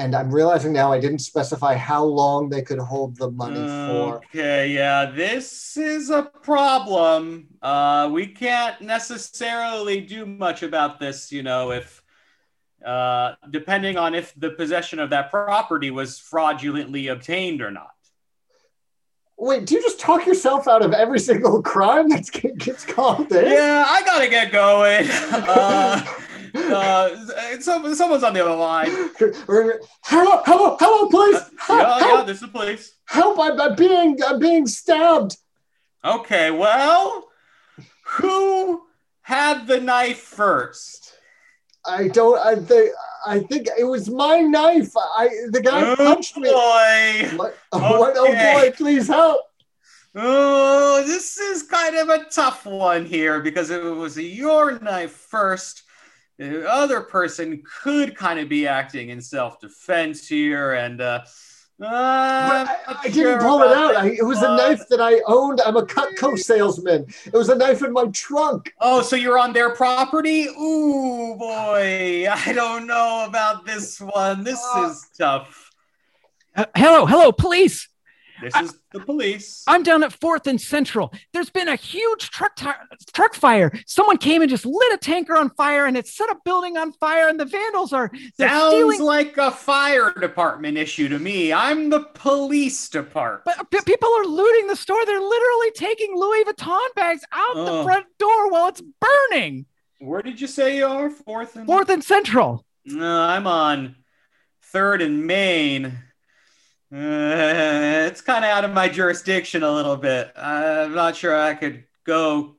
And I'm realizing now I didn't specify how long they could hold the money for. Okay, yeah, this is a problem. Uh, we can't necessarily do much about this, you know, if uh, depending on if the possession of that property was fraudulently obtained or not. Wait, do you just talk yourself out of every single crime that gets called in? Yeah, I gotta get going. Uh, uh, some, someone's on the other line. Hello, hello, hello, police. Uh, yeah, help. yeah, this is the police. Help! I'm, I'm being, I'm being stabbed. Okay, well, who had the knife first? I don't. I think. I think it was my knife. I the guy oh punched boy. me. My, oh, okay. oh boy! Please help. Oh, this is kind of a tough one here because it was your knife first the other person could kind of be acting in self-defense here and uh, uh, I, I didn't pull it out. I, it was a knife that I owned. I'm a Cutco salesman. It was a knife in my trunk. Oh, so you're on their property? Ooh, boy. I don't know about this one. This uh, is tough. Uh, hello, hello, police. This is the police. I'm down at Fourth and Central. There's been a huge truck t- truck fire. Someone came and just lit a tanker on fire, and it set a building on fire. And the vandals are sounds stealing- like a fire department issue to me. I'm the police department. But p- people are looting the store. They're literally taking Louis Vuitton bags out the front door while it's burning. Where did you say you are? Fourth and Fourth and Central. No, I'm on third and Main. Uh, it's kind of out of my jurisdiction a little bit. I'm not sure I could go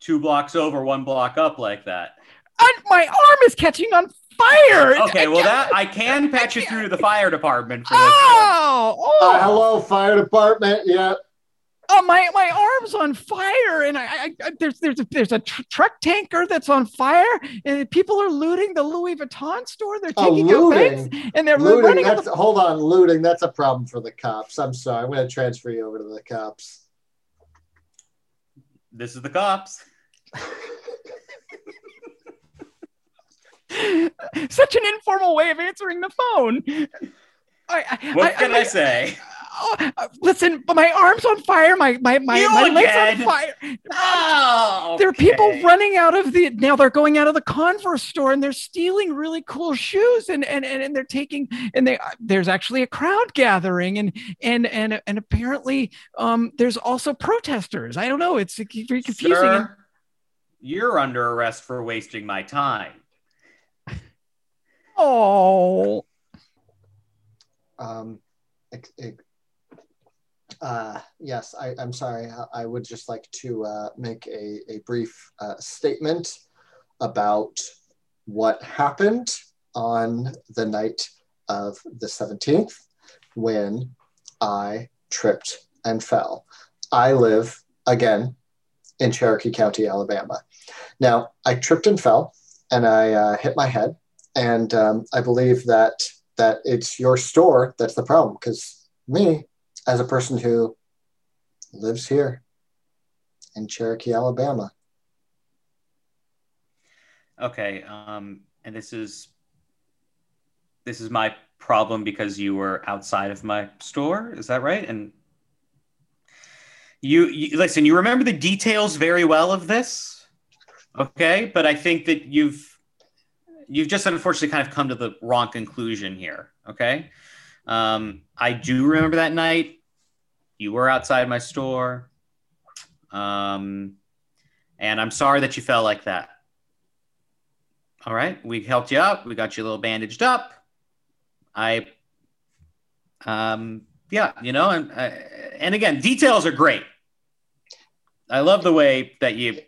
two blocks over, one block up like that. I, my arm is catching on fire. Okay, well that I can patch you through to the fire department for this. Oh, oh, Uh, hello, fire department. Yeah. Oh, my my arm's on fire, and I, I, I there's there's a, there's a tr- truck tanker that's on fire, and people are looting the Louis Vuitton store. They're Oh, taking out bags, looting. and they're Looting. running. That's the- hold on. Looting. That's a problem for the cops. I'm sorry. I'm going to transfer you over to the cops. This is the cops. Such an informal way of answering the phone. I, I, What can I, say? Oh, uh, listen, my arm's on fire. My my my, You my legs again? on fire. Oh, There are people running out of the now they're going out of the Converse store and they're stealing really cool shoes and and and, and they're taking and they there's actually a crowd gathering and and and and apparently um there's also protesters. I don't know. It's very confusing. Sir, you're under arrest for wasting my time. oh, Um, ex- ex- uh, yes, I, I'm sorry. I, I would just like to uh, make a, a brief uh, statement about what happened on the night of the 17th when I tripped and fell. I live again in Cherokee County, Alabama. Now, I tripped and fell and I uh, hit my head, and um, I believe that that it's your store that's the problem because me as a person who lives here in cherokee alabama Okay, um, and this is this is my problem because you were outside of my store. Is that right? And you, you listen. You remember the details very well of this, okay? But I think that you've you've just unfortunately kind of come to the wrong conclusion here. Okay, um, I do remember that night. You were outside my store, um, and I'm sorry that you felt like that. All right, we helped you up. We got you a little bandaged up. I, um, yeah, you know, and uh, and again, details are great. I love the way that you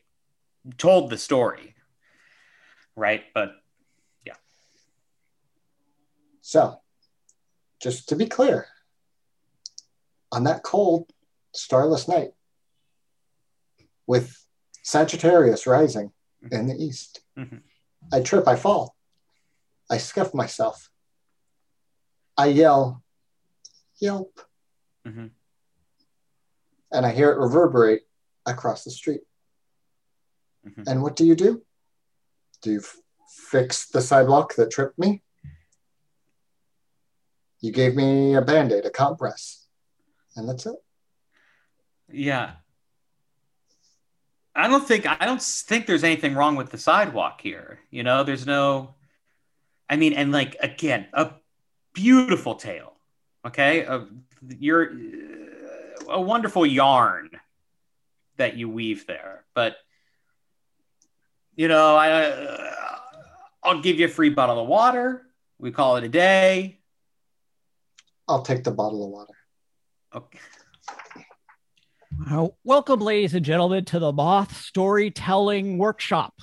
told the story, right? But yeah. so just to be clear on that cold starless night with sagittarius rising in the east Mhm. i trip i fall i scuff myself i yell yelp Mhm. and i hear it reverberate across the street Mhm. and what do you do do you f- fix the sidewalk that tripped me you gave me a band-aid a compress and that's it yeah, I don't think I don't think there's anything wrong with the sidewalk here. You know, there's no. I mean, and like again, a beautiful tale. Okay, uh, you're a wonderful yarn that you weave there, but you know, I uh, I'll give you a free bottle of water. We call it a day. I'll take the bottle of water Okay. Uh, welcome, ladies and gentlemen, to the Moth Storytelling Workshop.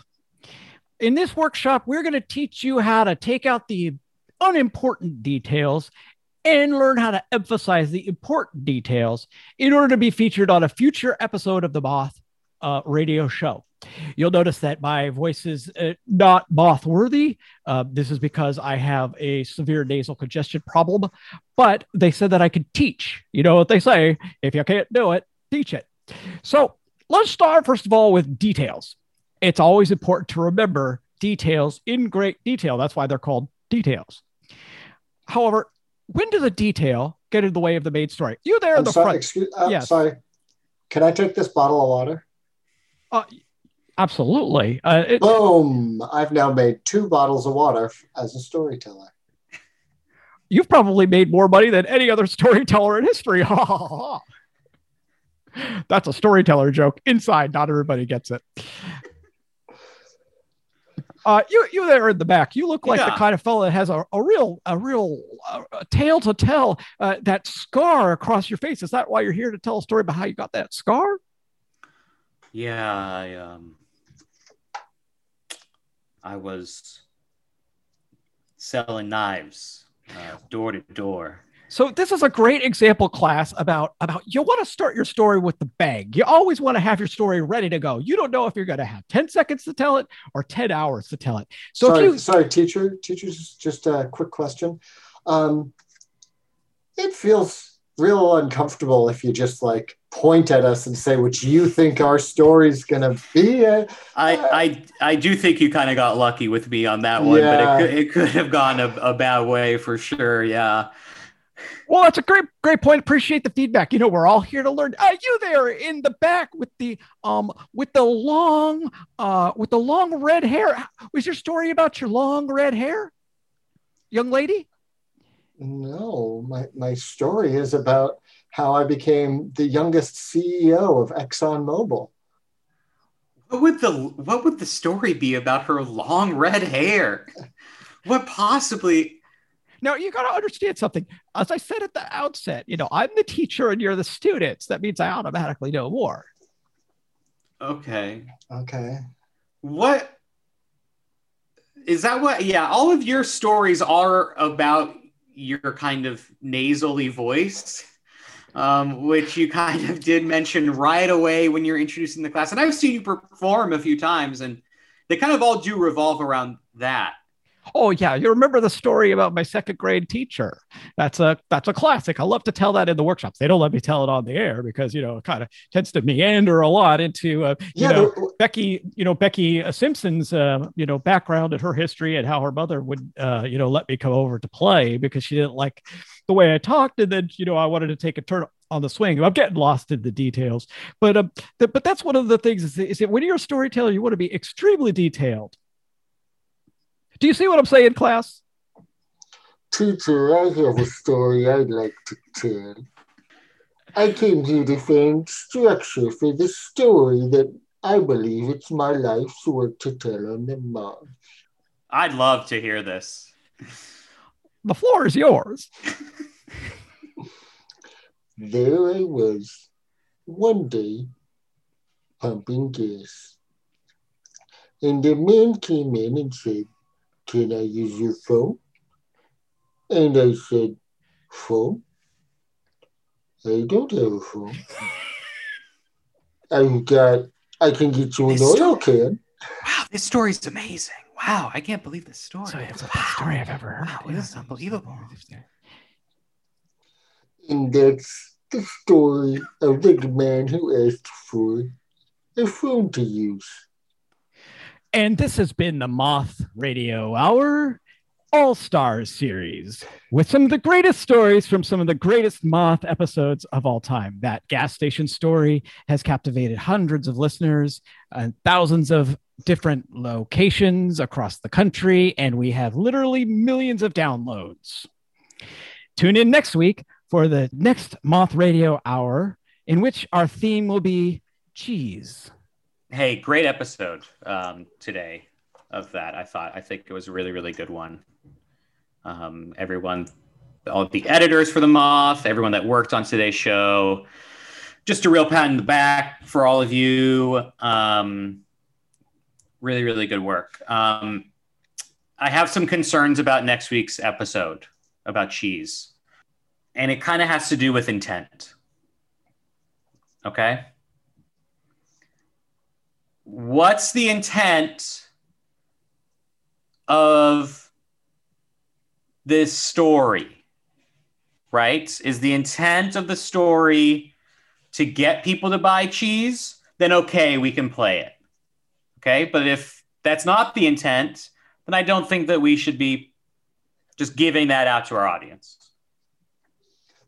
In this workshop, we're going to teach you how to take out the unimportant details and learn how to emphasize the important details in order to be featured on a future episode of the Moth uh, radio show. You'll notice that my voice is uh, not moth worthy. Uh, this is because I have a severe nasal congestion problem, but they said that I could teach. You know what they say if you can't do it, teach it. So let's start, first of all, with details. It's always important to remember details in great detail. That's why they're called details. However, when does a detail get in the way of the main story? You there in I'm the sorry, front. excuse, uh, Yes. sorry. Can I take this bottle of water? Uh, absolutely. Uh, it- Boom! I've now made two bottles of water as a storyteller. you've probably made more money than any other storyteller in history. That's a storyteller joke. Inside, not everybody gets it. Uh, you you there in the back. You look like the kind of fellow that has a, a real a real uh, a tale to tell. Uh, that scar across your face. Is that why you're here to tell a story about how you got that scar? Yeah, I um I was selling knives uh, door to door. So this is a great example class about about you want to start your story with the bang. You always want to have your story ready to go. You don't know if you're going to have 10 seconds to tell it or 10 hours to tell it. So sorry, if you sorry, teacher. teachers just just a quick question. Um, it feels real uncomfortable if you just like point at us and say what you think our story's gonna be. I I I do think you kind of got lucky with me on that one, Yeah. but it could, it could have gone a, a bad way for sure. Yeah. well, that's a great great point. Appreciate the feedback. You know, we're all here to learn. Uh, you there in the back with the um with the long uh with the long red hair. Was your story about your long red hair, young lady? No, my my story is about how I became the youngest CEO of ExxonMobil. What would the what would the story be about her long red hair? What possibly? Now you got to understand something. As I said at the outset, you know, I'm the teacher and you're the students. That means I automatically know more. Okay. Okay. What is that? What? Yeah, all of your stories are about your kind of nasally voice, um, which you kind of did mention right away when you're introducing the class. And I've seen you perform a few times, and they kind of all do revolve around that. Oh yeah, you remember the story about my second grade teacher? That's a that's a classic. I love to tell that in the workshops. They don't let me tell it on the air because you know it kind of tends to meander a lot into uh, you Yeah, know but- Becky, you know Becky uh, Simpson's, uh, you know background and her history and how her mother would, uh, you know, let me come over to play because she didn't like the way I talked, and then you know I wanted to take a turn on the swing. I'm getting lost in the details, but um, th- but that's one of the things is, is that when you're a storyteller, you want to be extremely detailed. Do you see what I'm saying, class? Teacher, I have a story I'd like to tell. I came here to find structure for the story that I believe it's my life's work to tell on the march. I'd love to hear this. The floor is yours. There I was, one day, pumping gas. And the man came in and said, Can I use your phone? And I said, Phone? I don't have a phone. I've got, I can get you an This oil can. Wow, this story's amazing. Wow, I can't believe this story. it's the best story I've ever heard. Wow, this is unbelievable. And that's the story of the man who asked for a phone to use. And this has been the Moth Radio Hour All Stars series with some of the greatest stories from some of the greatest Moth episodes of all time. That gas station story has captivated hundreds of listeners and thousands of different locations across the country, and we have literally millions of downloads. Tune in next week for the next Moth Radio Hour, in which our theme will be cheese. Hey, great episode um, today of that. I thought I think it was a really really good one. Um, everyone, all the editors for the Moth, everyone that worked on today's show, just a real pat in the back for all of you. Um, really really good work. Um, I have some concerns about next week's episode about cheese, and it kind of has to do with intent. Okay what's the intent of this story? Right? Is the intent of the story to get people to buy cheese? Then okay, we can play it. Okay. But if that's not the intent, then I don't think that we should be just giving that out to our audience.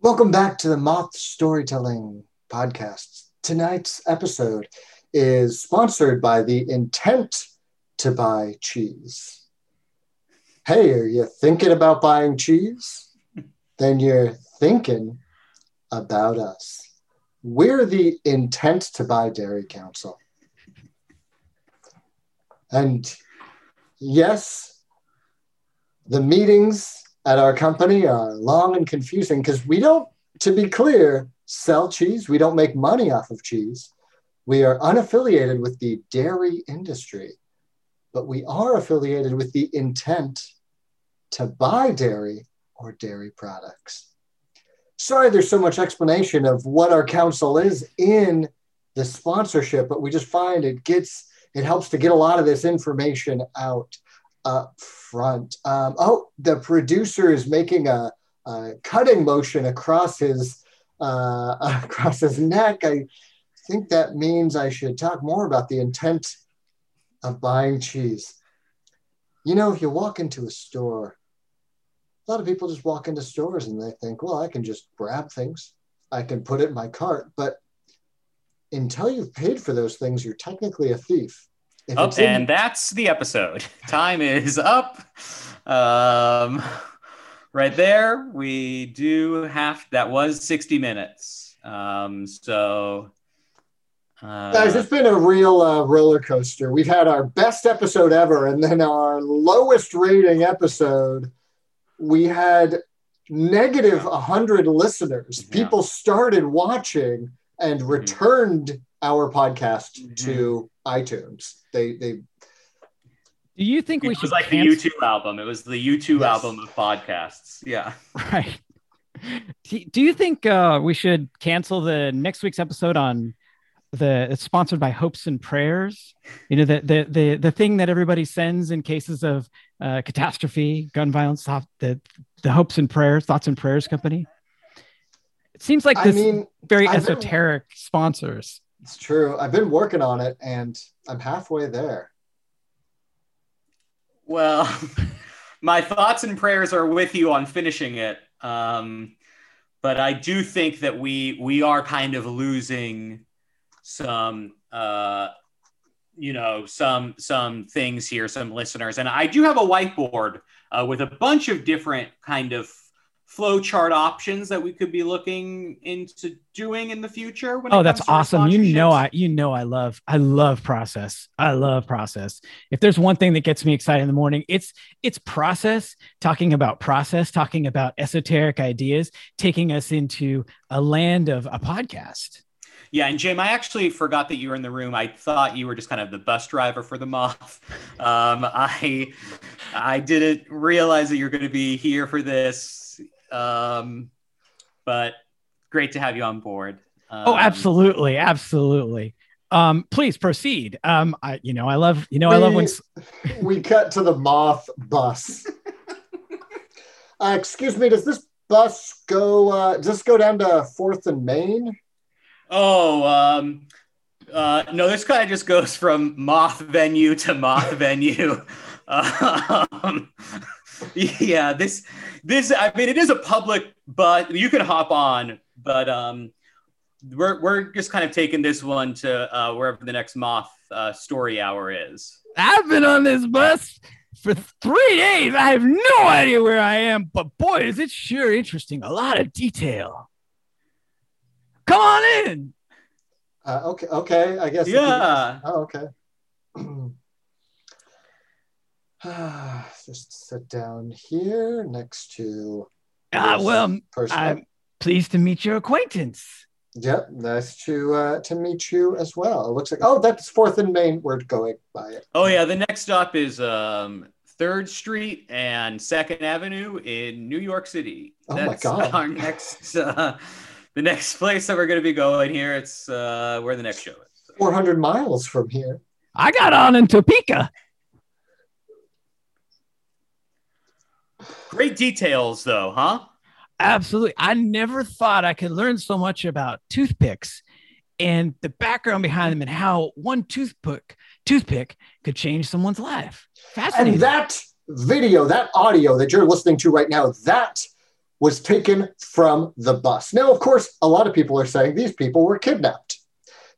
Welcome back to the Moth Storytelling Podcast. Tonight's episode is sponsored by the Intent to Buy Cheese. Hey, are you thinking about buying cheese? Then you're thinking about us. We're the Intent to Buy Dairy Council. And yes, the meetings at our company are long and confusing because we don't, to be clear, sell cheese. We don't make money off of cheese. We are unaffiliated with the dairy industry, but we are affiliated with the intent to buy dairy or dairy products. Sorry, there's so much explanation of what our council is in the sponsorship, but we just find it gets it helps to get a lot of this information out up front. Um, oh, the producer is making a, a cutting motion across his uh, across his neck. I think that means I should talk more about the intent of buying cheese. You know, if you walk into a store, a lot of people just walk into stores and they think, well, I can just grab things, I can put it in my cart. But until you've paid for those things, you're technically a thief. In- and that's the episode. Time is up. Um, right there, we do have that was 60 minutes. Um, so. Uh, Guys, it's been a real uh, roller coaster. We've had our best episode ever, and then our lowest rating episode. We had negative 100 listeners. Yeah. People started watching and mm-hmm. returned our podcast mm-hmm. to iTunes. They they. Do you think it we should? It was like cancel- the U2 album. It was the U2 yes. album of podcasts. Yeah. Right. Do you think uh, we should cancel the next week's episode on the it's sponsored by hopes and prayers. You know the the the, the thing that everybody sends in cases of uh, catastrophe gun violence the the hopes and prayers thoughts and prayers company. It seems like this I mean, very I've esoteric been, sponsors. It's true. I've been working on it and i'm halfway there. Well my thoughts and prayers are with you on finishing it. Um, but i do think that we we are kind of losing some uh, you know some some things here some listeners. And i do have a whiteboard uh, with a bunch of different kind of flow chart options that we could be looking into doing in the future oh that's awesome. You know i you know i love i love process. I love process. If there's one thing that gets me excited in the morning it's it's process. Talking about process talking about esoteric ideas taking us into a land of a podcast yeah, and Jim, I actually forgot that you were in the room. I thought you were just kind of the bus driver for the moth. Um, I I didn't realize that you're going to be here for this, um, but great to have you on board. Um, oh, absolutely, absolutely. Um, please proceed. Um, I, you know, I love, you know, we, I love when we cut to the moth bus. uh, excuse me, does this bus go? Uh, does this go down to Fourth and Main? Oh, um, uh, no, this kind of just goes from moth venue to moth venue. um, yeah, this, this, I mean, it is a public, but you can hop on, but um, we're, we're just kind of taking this one to uh, wherever the next moth uh, story hour is. I've been on this bus for three days. I have no idea where I am, but boy, is it sure interesting. A lot of detail. Come on in. Uh, okay. Okay. I guess. Yeah. Oh, okay. Just sit down here next to. Ah, well, person. I'm pleased to meet your acquaintance. Yep, nice to uh, to meet you as well. It looks like oh, that's Fourth and Main. We're going by it. Oh yeah, the next stop is um, Third Street and Second Avenue in New York City. Oh that's my god! Our next uh, the next place that we're going to be going here. It's uh, where the next show is. 400 miles from here. I got on in Topeka. Great details, though, huh? Absolutely. I never thought I could learn so much about toothpicks and the background behind them and how one toothpick toothpick could change someone's life. Fascinating. And that video, that audio that you're listening to right now, that was taken from the bus. Now, of course, a lot of people are saying these people were kidnapped.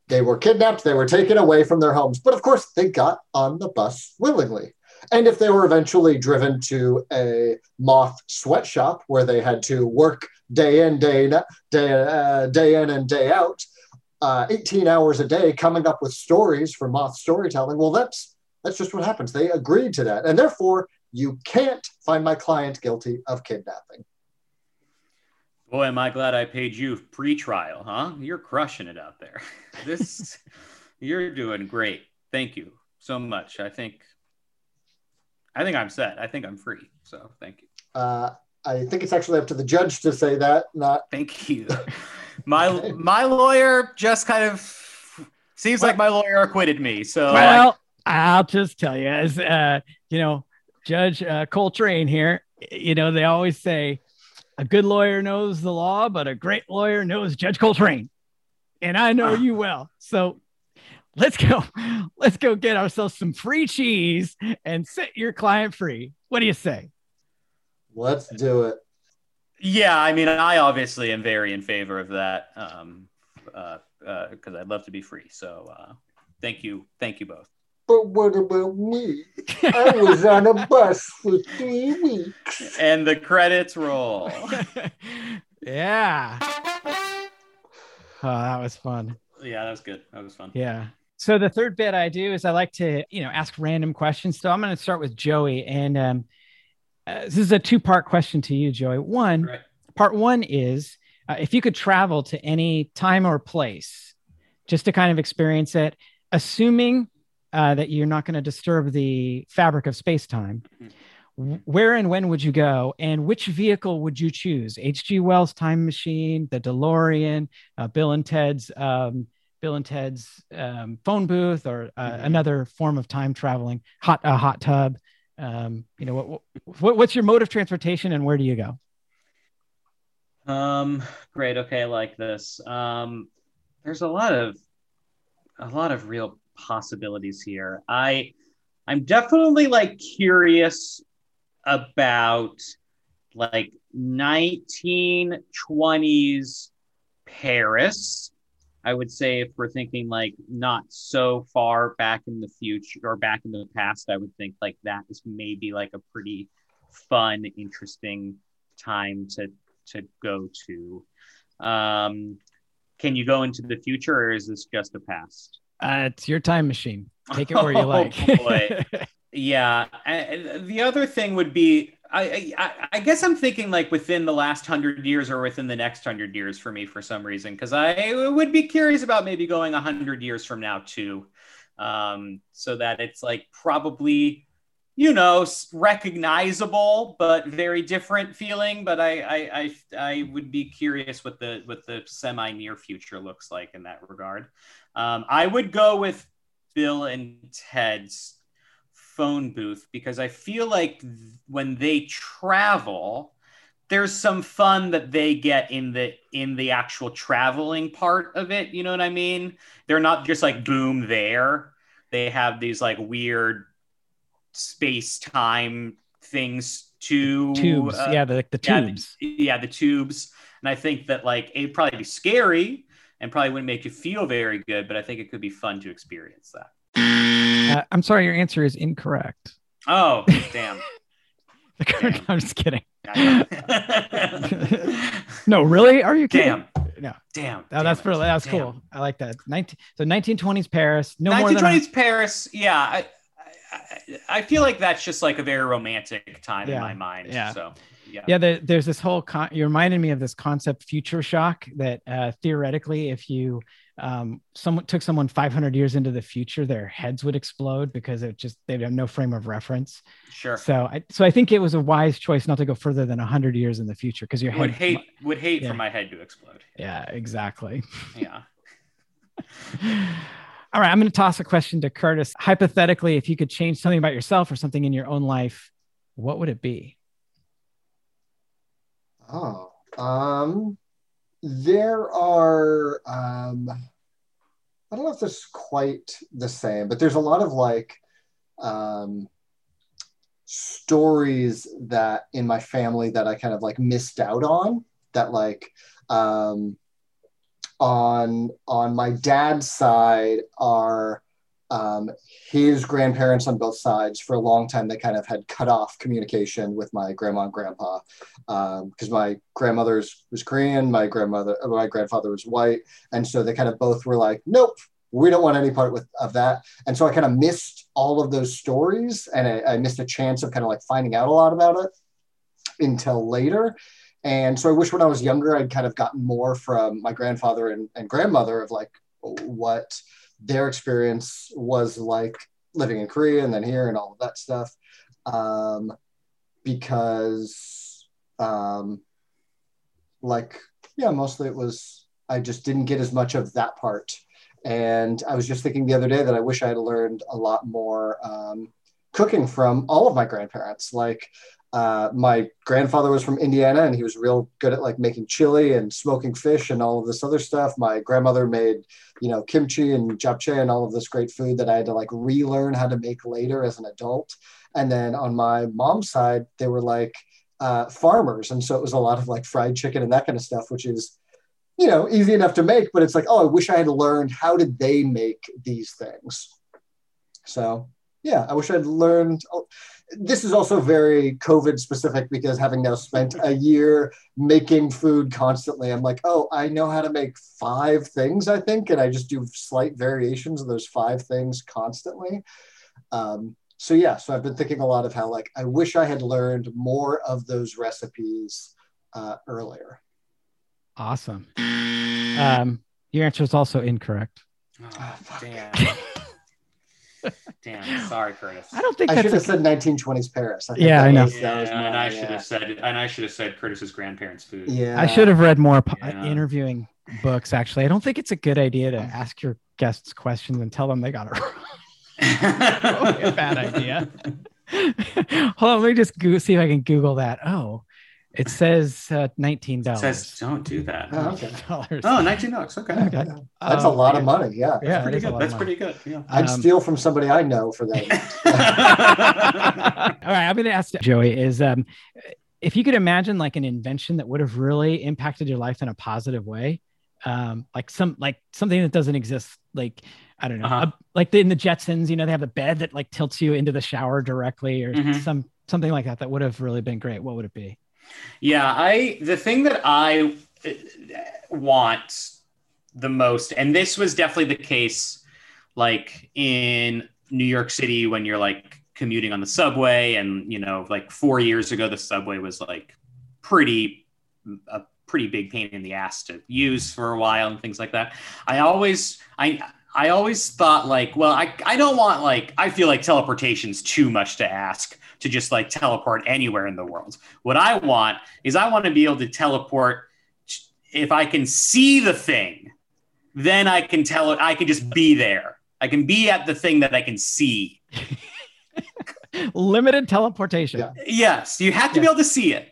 They were kidnapped, they were taken away from their homes, but of course, they got on the bus willingly. And if they were eventually driven to a moth sweatshop where they had to work day in, day, day, uh, day in, and day out, uh, 18 hours a day, coming up with stories for moth storytelling, well, that's that's just what happens. They agreed to that, and therefore, you can't find my client guilty of kidnapping. Boy, am I glad I paid you pre-trial, huh? You're crushing it out there. This, you're doing great. Thank you so much. I think I think I'm set. I think I'm free. So thank you. Uh, I think it's actually up to the judge to say that. Not thank you. my my lawyer just kind of seems what? like my lawyer acquitted me. So well, I, will just tell you, as uh, you know, Judge uh, Coltrane here. You know, they always say a good lawyer knows the law, but a great lawyer knows Judge Coltrane, and I know you well. So let's go let's go get ourselves some free cheese and set your client free. What do you say? Let's do it. Yeah i mean i obviously am very in favor of that um uh because uh, i'd love to be free. So uh thank you thank you both but what about me? I was on a bus for three weeks. And the credits roll. yeah. Oh, that was fun. Yeah, that was good. That was fun. Yeah. So the third bit I do is I like to, you know, ask random questions. So I'm going to start with Joey, and um, uh, this is a two-part question to you, Joey. One, right. part one is uh, if you could travel to any time or place, just to kind of experience it, assuming uh, that you're not going to disturb the fabric of space-time. Mm-hmm. Where and when would you go, and which vehicle would you choose? H.G. Wells' time machine, the DeLorean, uh, Bill and Ted's um, Bill and Ted's um, phone booth or uh, mm-hmm. another form of time traveling, hot a hot tub. Um, you know, what, what, what's your mode of transportation and where do you go? Um, great. Okay, I like this. Um, there's a lot of a lot of real possibilities here. I I'm definitely like curious about like 1920s Paris I would say if we're thinking like not so far back in the future or back in the past, I would think like that is maybe like a pretty fun, interesting time to to go to. Um, can you go into the future, or is this just the past? Uh, it's your time machine. Take it where you like. yeah. And the other thing would be I, I, I guess I'm thinking like within the last hundred years or within the next hundred years for me for some reason because I would be curious about maybe going a hundred years from now too, um, so that it's like probably you know recognizable but very different feeling. But I I I, I would be curious what the what the semi near future looks like in that regard. Um, I would go with Bill and Ted's phone booth because I feel like th- when they travel, there's some fun that they get in the in the actual traveling part of it. You know what I mean? They're not just like boom there. They have these like weird space time things too. Tubes, uh, yeah, the, the tubes. Yeah the, yeah, the tubes. And I think that like it'd probably be scary and probably wouldn't make you feel very good, but I think it could be fun to experience that. Uh, I'm sorry, your answer is incorrect. Oh, damn. damn. I'm just kidding. no, really? Are you kidding? Damn. No. Damn. Oh, that's really that's damn. cool. I like that. 19 so 1920s Paris. No 1920s more than 1920s Paris. Yeah. I, I, feel like that's just like a very romantic time yeah. in my mind. Yeah. So yeah, yeah the, there's this whole con- you reminded me of this concept future shock that uh, theoretically if you um, someone took someone 500 years into the future, their heads would explode because it just they'd have no frame of reference. Sure. So I so I think it was a wise choice not to go further than 100 years in the future because your head would hate would hate yeah. for my head to explode. Yeah, exactly. Yeah. All right, I'm going to toss a question to Curtis. Hypothetically, if you could change something about yourself or something in your own life, what would it be? Oh, um, there are um, I don't know if this is quite the same, but there's a lot of like um, stories that in my family that I kind of like missed out on that like um, on on my dad's side are um, his grandparents on both sides for a long time they kind of had cut off communication with my grandma and grandpa. Because um, my grandmother was korean my grandmother my grandfather was white. And so they kind of both were like nope we don't want any part with, of that. And so i kind of missed all of those stories and I, I missed a chance of kind of like finding out a lot about it until later and so i wish when i was younger i'd kind of gotten more from my grandfather and, and grandmother of like what their experience was like living in Korea and then here and all of that stuff. Um, because, um, like, yeah, mostly it was, I just didn't get as much of that part. And I was just thinking the other day that I wish I had learned a lot more um, cooking from all of my grandparents. Like, uh, my grandfather was from Indiana and he was real good at like making chili and smoking fish and all of this other stuff. My grandmother made, you know, kimchi and japchae and all of this great food that I had to like relearn how to make later as an adult. And then on my mom's side, they were like uh, farmers. And so it was a lot of like fried chicken and that kind of stuff, which is, you know, easy enough to make, but it's like, oh, I wish I had learned how did they make these things. So yeah, I wish I'd learned. This is also very COVID specific because having now spent a year making food constantly, I'm like, oh, I know how to make five things, I think, and I just do slight variations of those five things constantly. Um, so yeah, so I've been thinking a lot of how like I wish I had learned more of those recipes uh, earlier. Awesome. Um, your answer is also incorrect. Oh, damn. Damn, sorry, Curtis. I don't think I should have a, said 1920s Paris. I think Yeah, that I know. was- that was Yeah, my- and I yeah. should have said and I should have said Curtis's grandparents' food. Yeah, I should have read more po- Yeah. interviewing books. Actually, I don't think it's a good idea to mm. ask your guests questions and tell them they got it wrong. A bad idea. Hold on, let me just go- see if I can Google that. Oh, it says uh, nineteen It dollars. says don't do that. Oh, okay. dollars. Oh, 19 bucks. Okay. Okay. That's a Um, lot of money. Yeah, Yeah, it Pretty good. That's pretty good. Yeah. I'd Um, steal from somebody I know for that. All right, I'm going to ask Joey is um, if you could imagine like an invention that would have really impacted your life in a positive way, um, like some like something that doesn't exist, like I don't know, Uh-huh. a- like the, in the Jetsons, you know, they have the bed that like tilts you into the shower directly, or Mhm. some something like that. That would have really been great. What would it be? Yeah, I the thing that I uh, want the most, and this was definitely the case, like in New York City when you're like commuting on the subway, and you know, like four years ago, the subway was like pretty a pretty big pain in the ass to use for a while and things like that. I always I. I always thought like, well, I, I don't want like I feel like teleportation's too much to ask to just like teleport anywhere in the world. What I want is I want to be able to teleport if I can see the thing, then I can tell it I can just be there. I can be at the thing that I can see. Limited teleportation. Yeah. Yes, you have to be able to see it.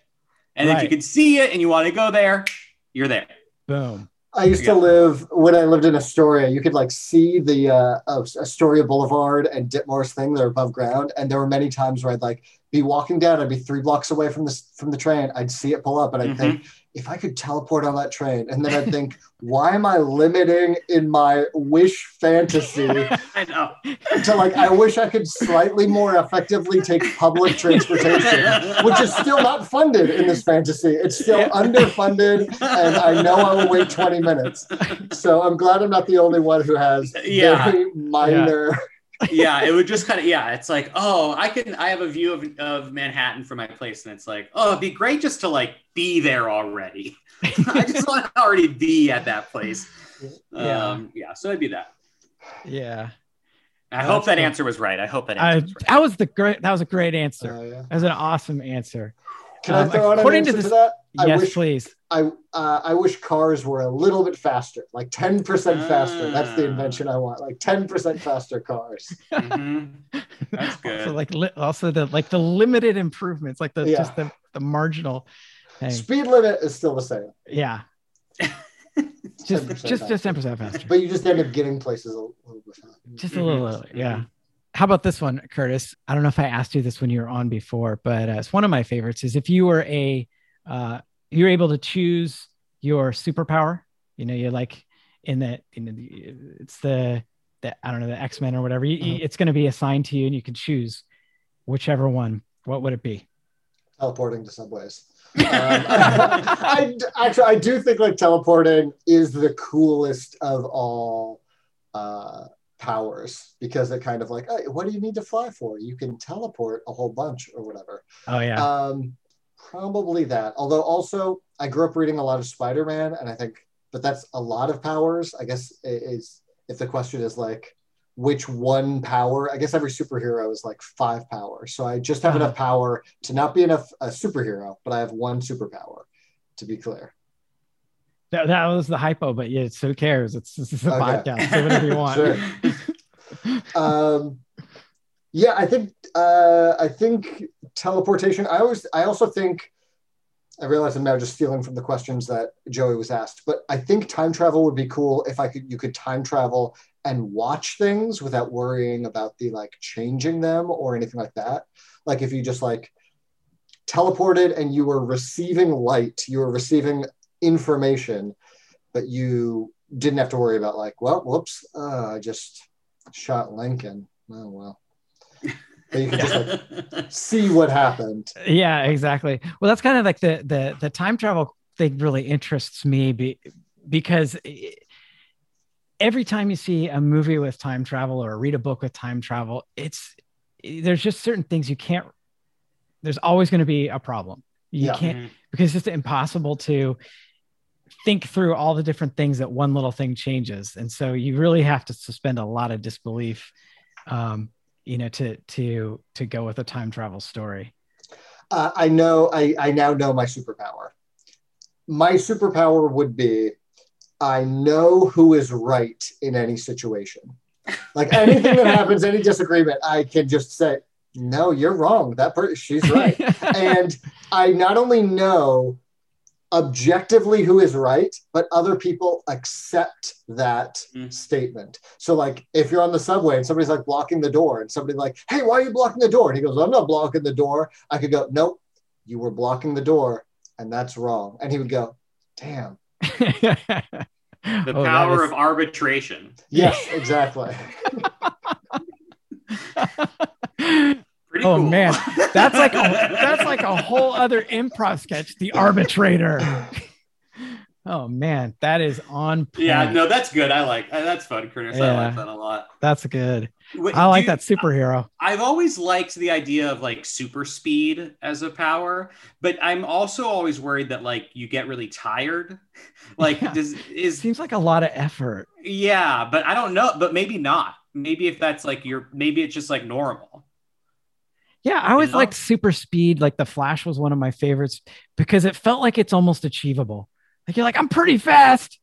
And if you can see it and you want to go there, you're there. Boom. I used Yeah. to live when I lived in Astoria. You could like see the uh, Astoria Boulevard and Ditmars thing. They're above ground, and there were many times where I'd like be walking down. I'd be three blocks away from the from the train. I'd see it pull up, and I'd Mhm. think, if I could teleport on that train, and then I'd think, why am I limiting in my wish fantasy I know. to like? I wish I could slightly more effectively take public transportation, which is still not funded in this fantasy. It's still Yeah. underfunded and I know I will wait 20 minutes. So I'm glad I'm not the only one who has Yeah. very minor. yeah, it would just kind of yeah. It's like oh, I can I have a view of of Manhattan from my place, and it's like oh, it'd be great just to like be there already. I just want to already be at that place. Yeah. Um, yeah. So it'd be that. Yeah. I hope that cool. answer was right. I hope that I, was right. that was the great. That was a great answer. Uh, yeah. That was an awesome answer. Can Um, I throw out an according answer to to, this- that? I yes, wish please. I uh, I wish cars were a little bit faster, like 10% faster. That's the invention I want, like 10% faster cars. Mhm. That's good. Also, like li- also the like the limited improvements, like the Yeah. just the the marginal thing. Speed limit is still the same, Yeah. just 10% just just ten percent faster. but you just end up getting places a little bit faster. Just a little, yeah. how about this one, Curtis? I don't know if I asked you this when you were on before, but uh, it's one of my favorites. Is if you were a uh, you're able to choose your superpower. You know, you're like in the in the it's the the I don't know the X Men or whatever. You, mm-hmm. It's going to be assigned to you, and you can choose whichever one. What would it be? Teleporting to subways. um, I, I, actually I do think like teleporting is the coolest of all uh, powers because it kind of like, hey, what do you need to fly for? You can teleport a whole bunch or whatever. Oh yeah. Um, probably that. Although also I grew up reading a lot of Spider-Man, and I think, but that's a lot of powers. I guess is if the question is like which one power i guess every superhero is like five powers so i just have uh-huh. enough power to not be enough a superhero but i have one superpower to be clear that, that was the hypo, but yeah, so who cares? It's, it's a okay. podcast. Say whatever you want. um, yeah, I think uh, I think teleportation. I always I also think I realize I'm now just stealing from the questions that Joey was asked, but I think time travel would be cool if I could you could time travel and watch things without worrying about the like changing them or anything like that. Like if you just like teleported and you were receiving light, you were receiving information, but you didn't have to worry about like, well, whoops, uh, I just shot Lincoln. Oh well. But you can just like see what happened. Yeah, exactly. Well, that's kind of like the the the time travel thing really interests me be, because every time you see a movie with time travel or read a book with time travel, it's there's just certain things you can't. There's always going to be a problem. You yeah. can't mm-hmm. because it's impossible to think through all the different things that one little thing changes and so you really have to suspend a lot of disbelief um, you know to to to go with a time travel story? Uh, i know I, I now know my superpower. My superpower would be i know who is right in any situation. Like anything that happens any disagreement i can just say no you're wrong. That person she's right. And i not only know objectively who is right, but other people accept that mm. statement. So, like, if you're on the subway and somebody's like blocking the door, and somebody's like, "Hey, why are you blocking the door?" and he goes, "I'm not blocking the door." I could go, "Nope, you were blocking the door, and that's wrong." And he would go, "Damn." the oh, power is... of arbitration. Yes, exactly. Pretty oh cool. man, that's like a, that's like a whole other improv sketch. The arbitrator. Oh man, that is on. Point. Yeah, no, that's good. I like that's fun, Curtis. Yeah, I like that a lot. That's good. Wait, I like you, that superhero. I've always liked the idea of like super speed as a power, but I'm also always worried that like you get really tired. Like, yeah. does is seems like a lot of effort. Yeah, but I don't know. But maybe not. Maybe if that's like your, maybe it's just like normal. Yeah, I always you know? liked super speed. Like the Flash was one of my favorites because it felt like it's almost achievable. Like you're like, I'm pretty fast.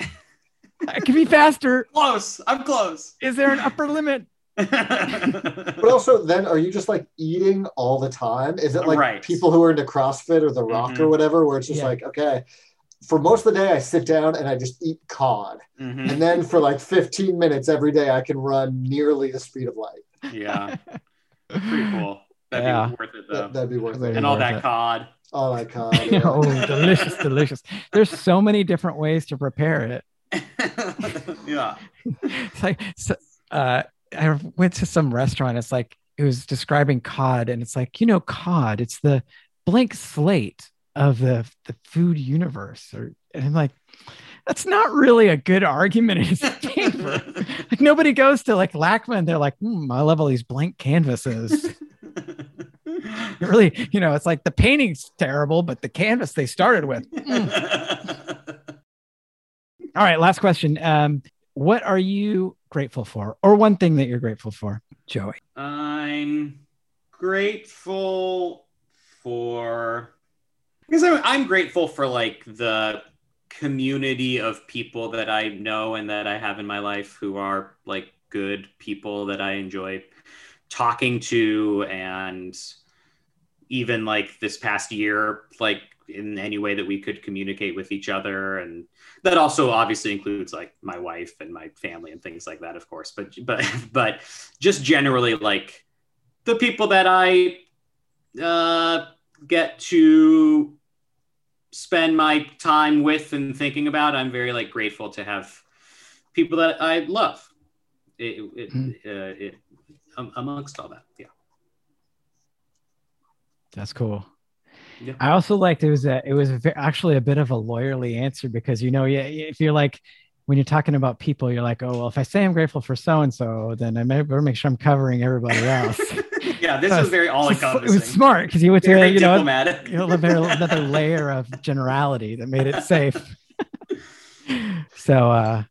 I can be faster. Close. I'm close. Is there an upper limit? but also, then are you just like eating all the time? Is it like right. people who are into CrossFit or The Rock mm-hmm. or whatever, where it's just yeah. like, okay, for most of the day, I sit down and I just eat cod. Mm-hmm. And then for like 15 minutes every day, I can run nearly the speed of light. Yeah. Pretty cool. That'd yeah. be worth it though. That'd be worth it. And all that it. cod. All that cod. Yeah. oh, delicious, delicious. There's so many different ways to prepare it. yeah. It's like so, uh, I went to some restaurant. It's like it was describing cod, and it's like you know cod. It's the blank slate of the the food universe. Or and I'm like, that's not really a good argument favor. like nobody goes to like LACMA. They're like, hmm, I love all these blank canvases. really, you know, it's like the painting's terrible, but the canvas they started with. Mm. all right, last question. Um, what are you grateful for, or one thing that you're grateful for, Joey? I'm grateful for because I'm, I'm grateful for like the community of people that I know and that I have in my life who are like good people that I enjoy talking to and even like this past year like in any way that we could communicate with each other. And that also obviously includes like my wife and my family and things like that of course. But but but just generally like the people that i uh, get to spend my time with and thinking about i'm very like grateful to have people that i love it, it, mm. uh, it amongst all that yeah that's cool yeah. I also liked it was a, it was a, actually a bit of a lawyerly answer because you know yeah if you're like when you're talking about people you're like oh well if I say I'm grateful for so and so then I better make sure I'm covering everybody else. yeah, this so was very all encompassing. It was smart because you would say you know, you know another layer of generality that made it safe. so uh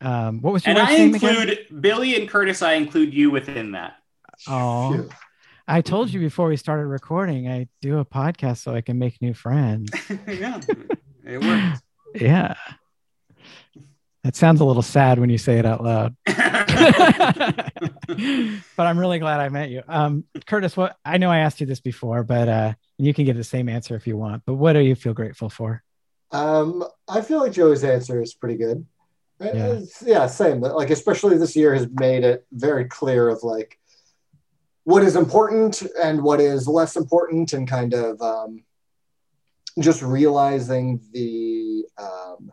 um what was your and I include again? Billy and Curtis. I include you within that. Oh, I told you before we started recording, I do a podcast so I can make new friends. yeah, it works. Yeah. That sounds a little sad when you say it out loud. but I'm really glad I met you. Um, Curtis, what I know I asked you this before, but uh, you can give the same answer if you want. But what do you feel grateful for? Um, I feel like Joey's answer is pretty good. Yeah. yeah, same. Like especially this year has made it very clear of like what is important and what is less important and kind of um, just realizing the um,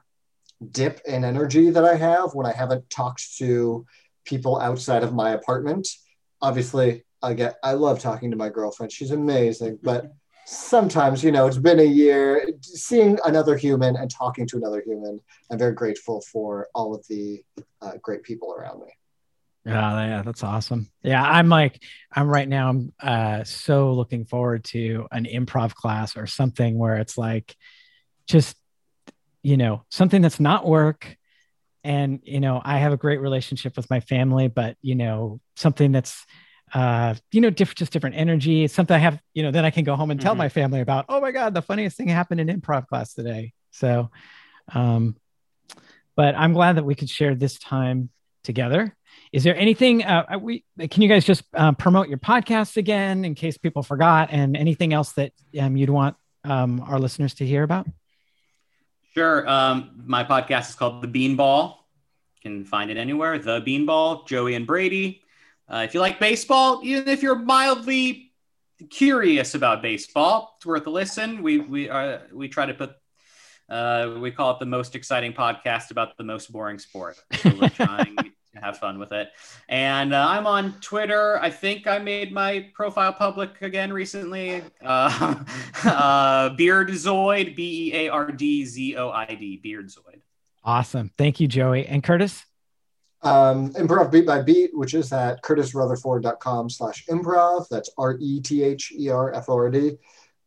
dip in energy that I have when I haven't talked to people outside of my apartment. Obviously, I get I love talking to my girlfriend. She's amazing, but sometimes you know it's been a year seeing another human and talking to another human. I'm very grateful for all of the uh, great people around me. Yeah, yeah, that's awesome. Yeah, I'm like, I'm right now. I'm uh, so looking forward to an improv class or something where it's like, just, you know, something that's not work. And you know, I have a great relationship with my family, but you know, something that's, uh, you know, different, just different energy. It's something I have, you know, then I can go home and tell mm-hmm. my family about. Oh my god, the funniest thing happened in improv class today. So, um, but I'm glad that we could share this time together is there anything uh, uh, we can you guys just uh, promote your podcast again in case people forgot, and anything else that um, you'd want um, our listeners to hear about? Sure. Um, my podcast is called The Beanball. You can find it anywhere. The Beanball, Joey and Brady. Uh, if you like baseball, even if you're mildly curious about baseball, it's worth a listen. We we uh, we try to put uh, we call it the most exciting podcast about the most boring sport. So we're trying have fun with it. And uh, I'm on Twitter. I think I made my profile public again recently. Uh, uh, Beardzoid, B E A R D Z O I D, Beardzoid. Awesome. Thank you, Joey. And Curtis? Um, improv beat by beat, which is at curtisrutherford.com slash improv. That's R E T H E R F O R D.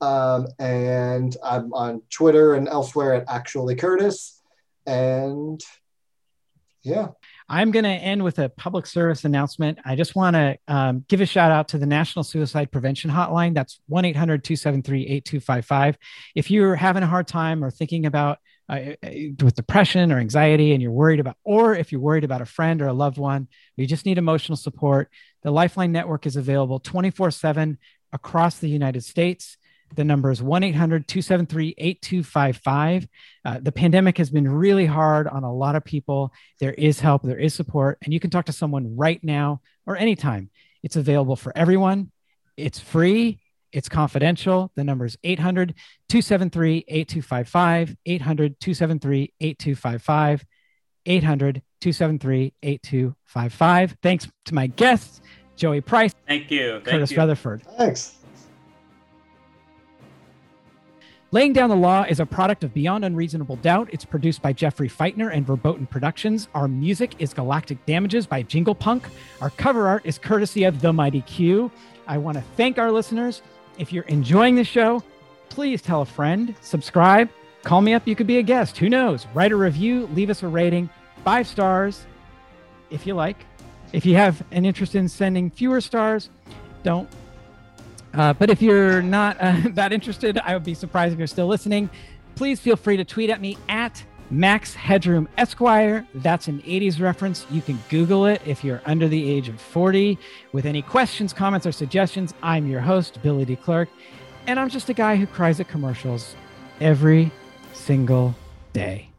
Um, and I'm on Twitter and elsewhere at actually Curtis. And yeah. I'm going to end with a public service announcement. I just want to um, give a shout out to the National Suicide Prevention Hotline. That's 1 800 273 8255. If you're having a hard time or thinking about uh, uh, with depression or anxiety and you're worried about, or if you're worried about a friend or a loved one, you just need emotional support, the Lifeline Network is available 24 7 across the United States. The number is 1 800 273 8255. Uh, the pandemic has been really hard on a lot of people. There is help, there is support, and you can talk to someone right now or anytime. It's available for everyone. It's free, it's confidential. The number is 800 273 8255. 800 273 8255. 800 273 8255. Thanks to my guests, Joey Price. Thank you. Thank Curtis you. Rutherford. Thanks. Laying Down the Law is a product of Beyond Unreasonable Doubt. It's produced by Jeffrey Feitner and Verboten Productions. Our music is Galactic Damages by Jingle Punk. Our cover art is courtesy of The Mighty Q. I want to thank our listeners. If you're enjoying the show, please tell a friend, subscribe, call me up. You could be a guest. Who knows? Write a review, leave us a rating, five stars if you like. If you have an interest in sending fewer stars, don't uh, but if you're not uh, that interested, I would be surprised if you're still listening. Please feel free to tweet at me at Max Headroom Esquire. That's an 80s reference. You can Google it if you're under the age of 40. With any questions, comments, or suggestions, I'm your host, Billy D. Clark, and I'm just a guy who cries at commercials every single day.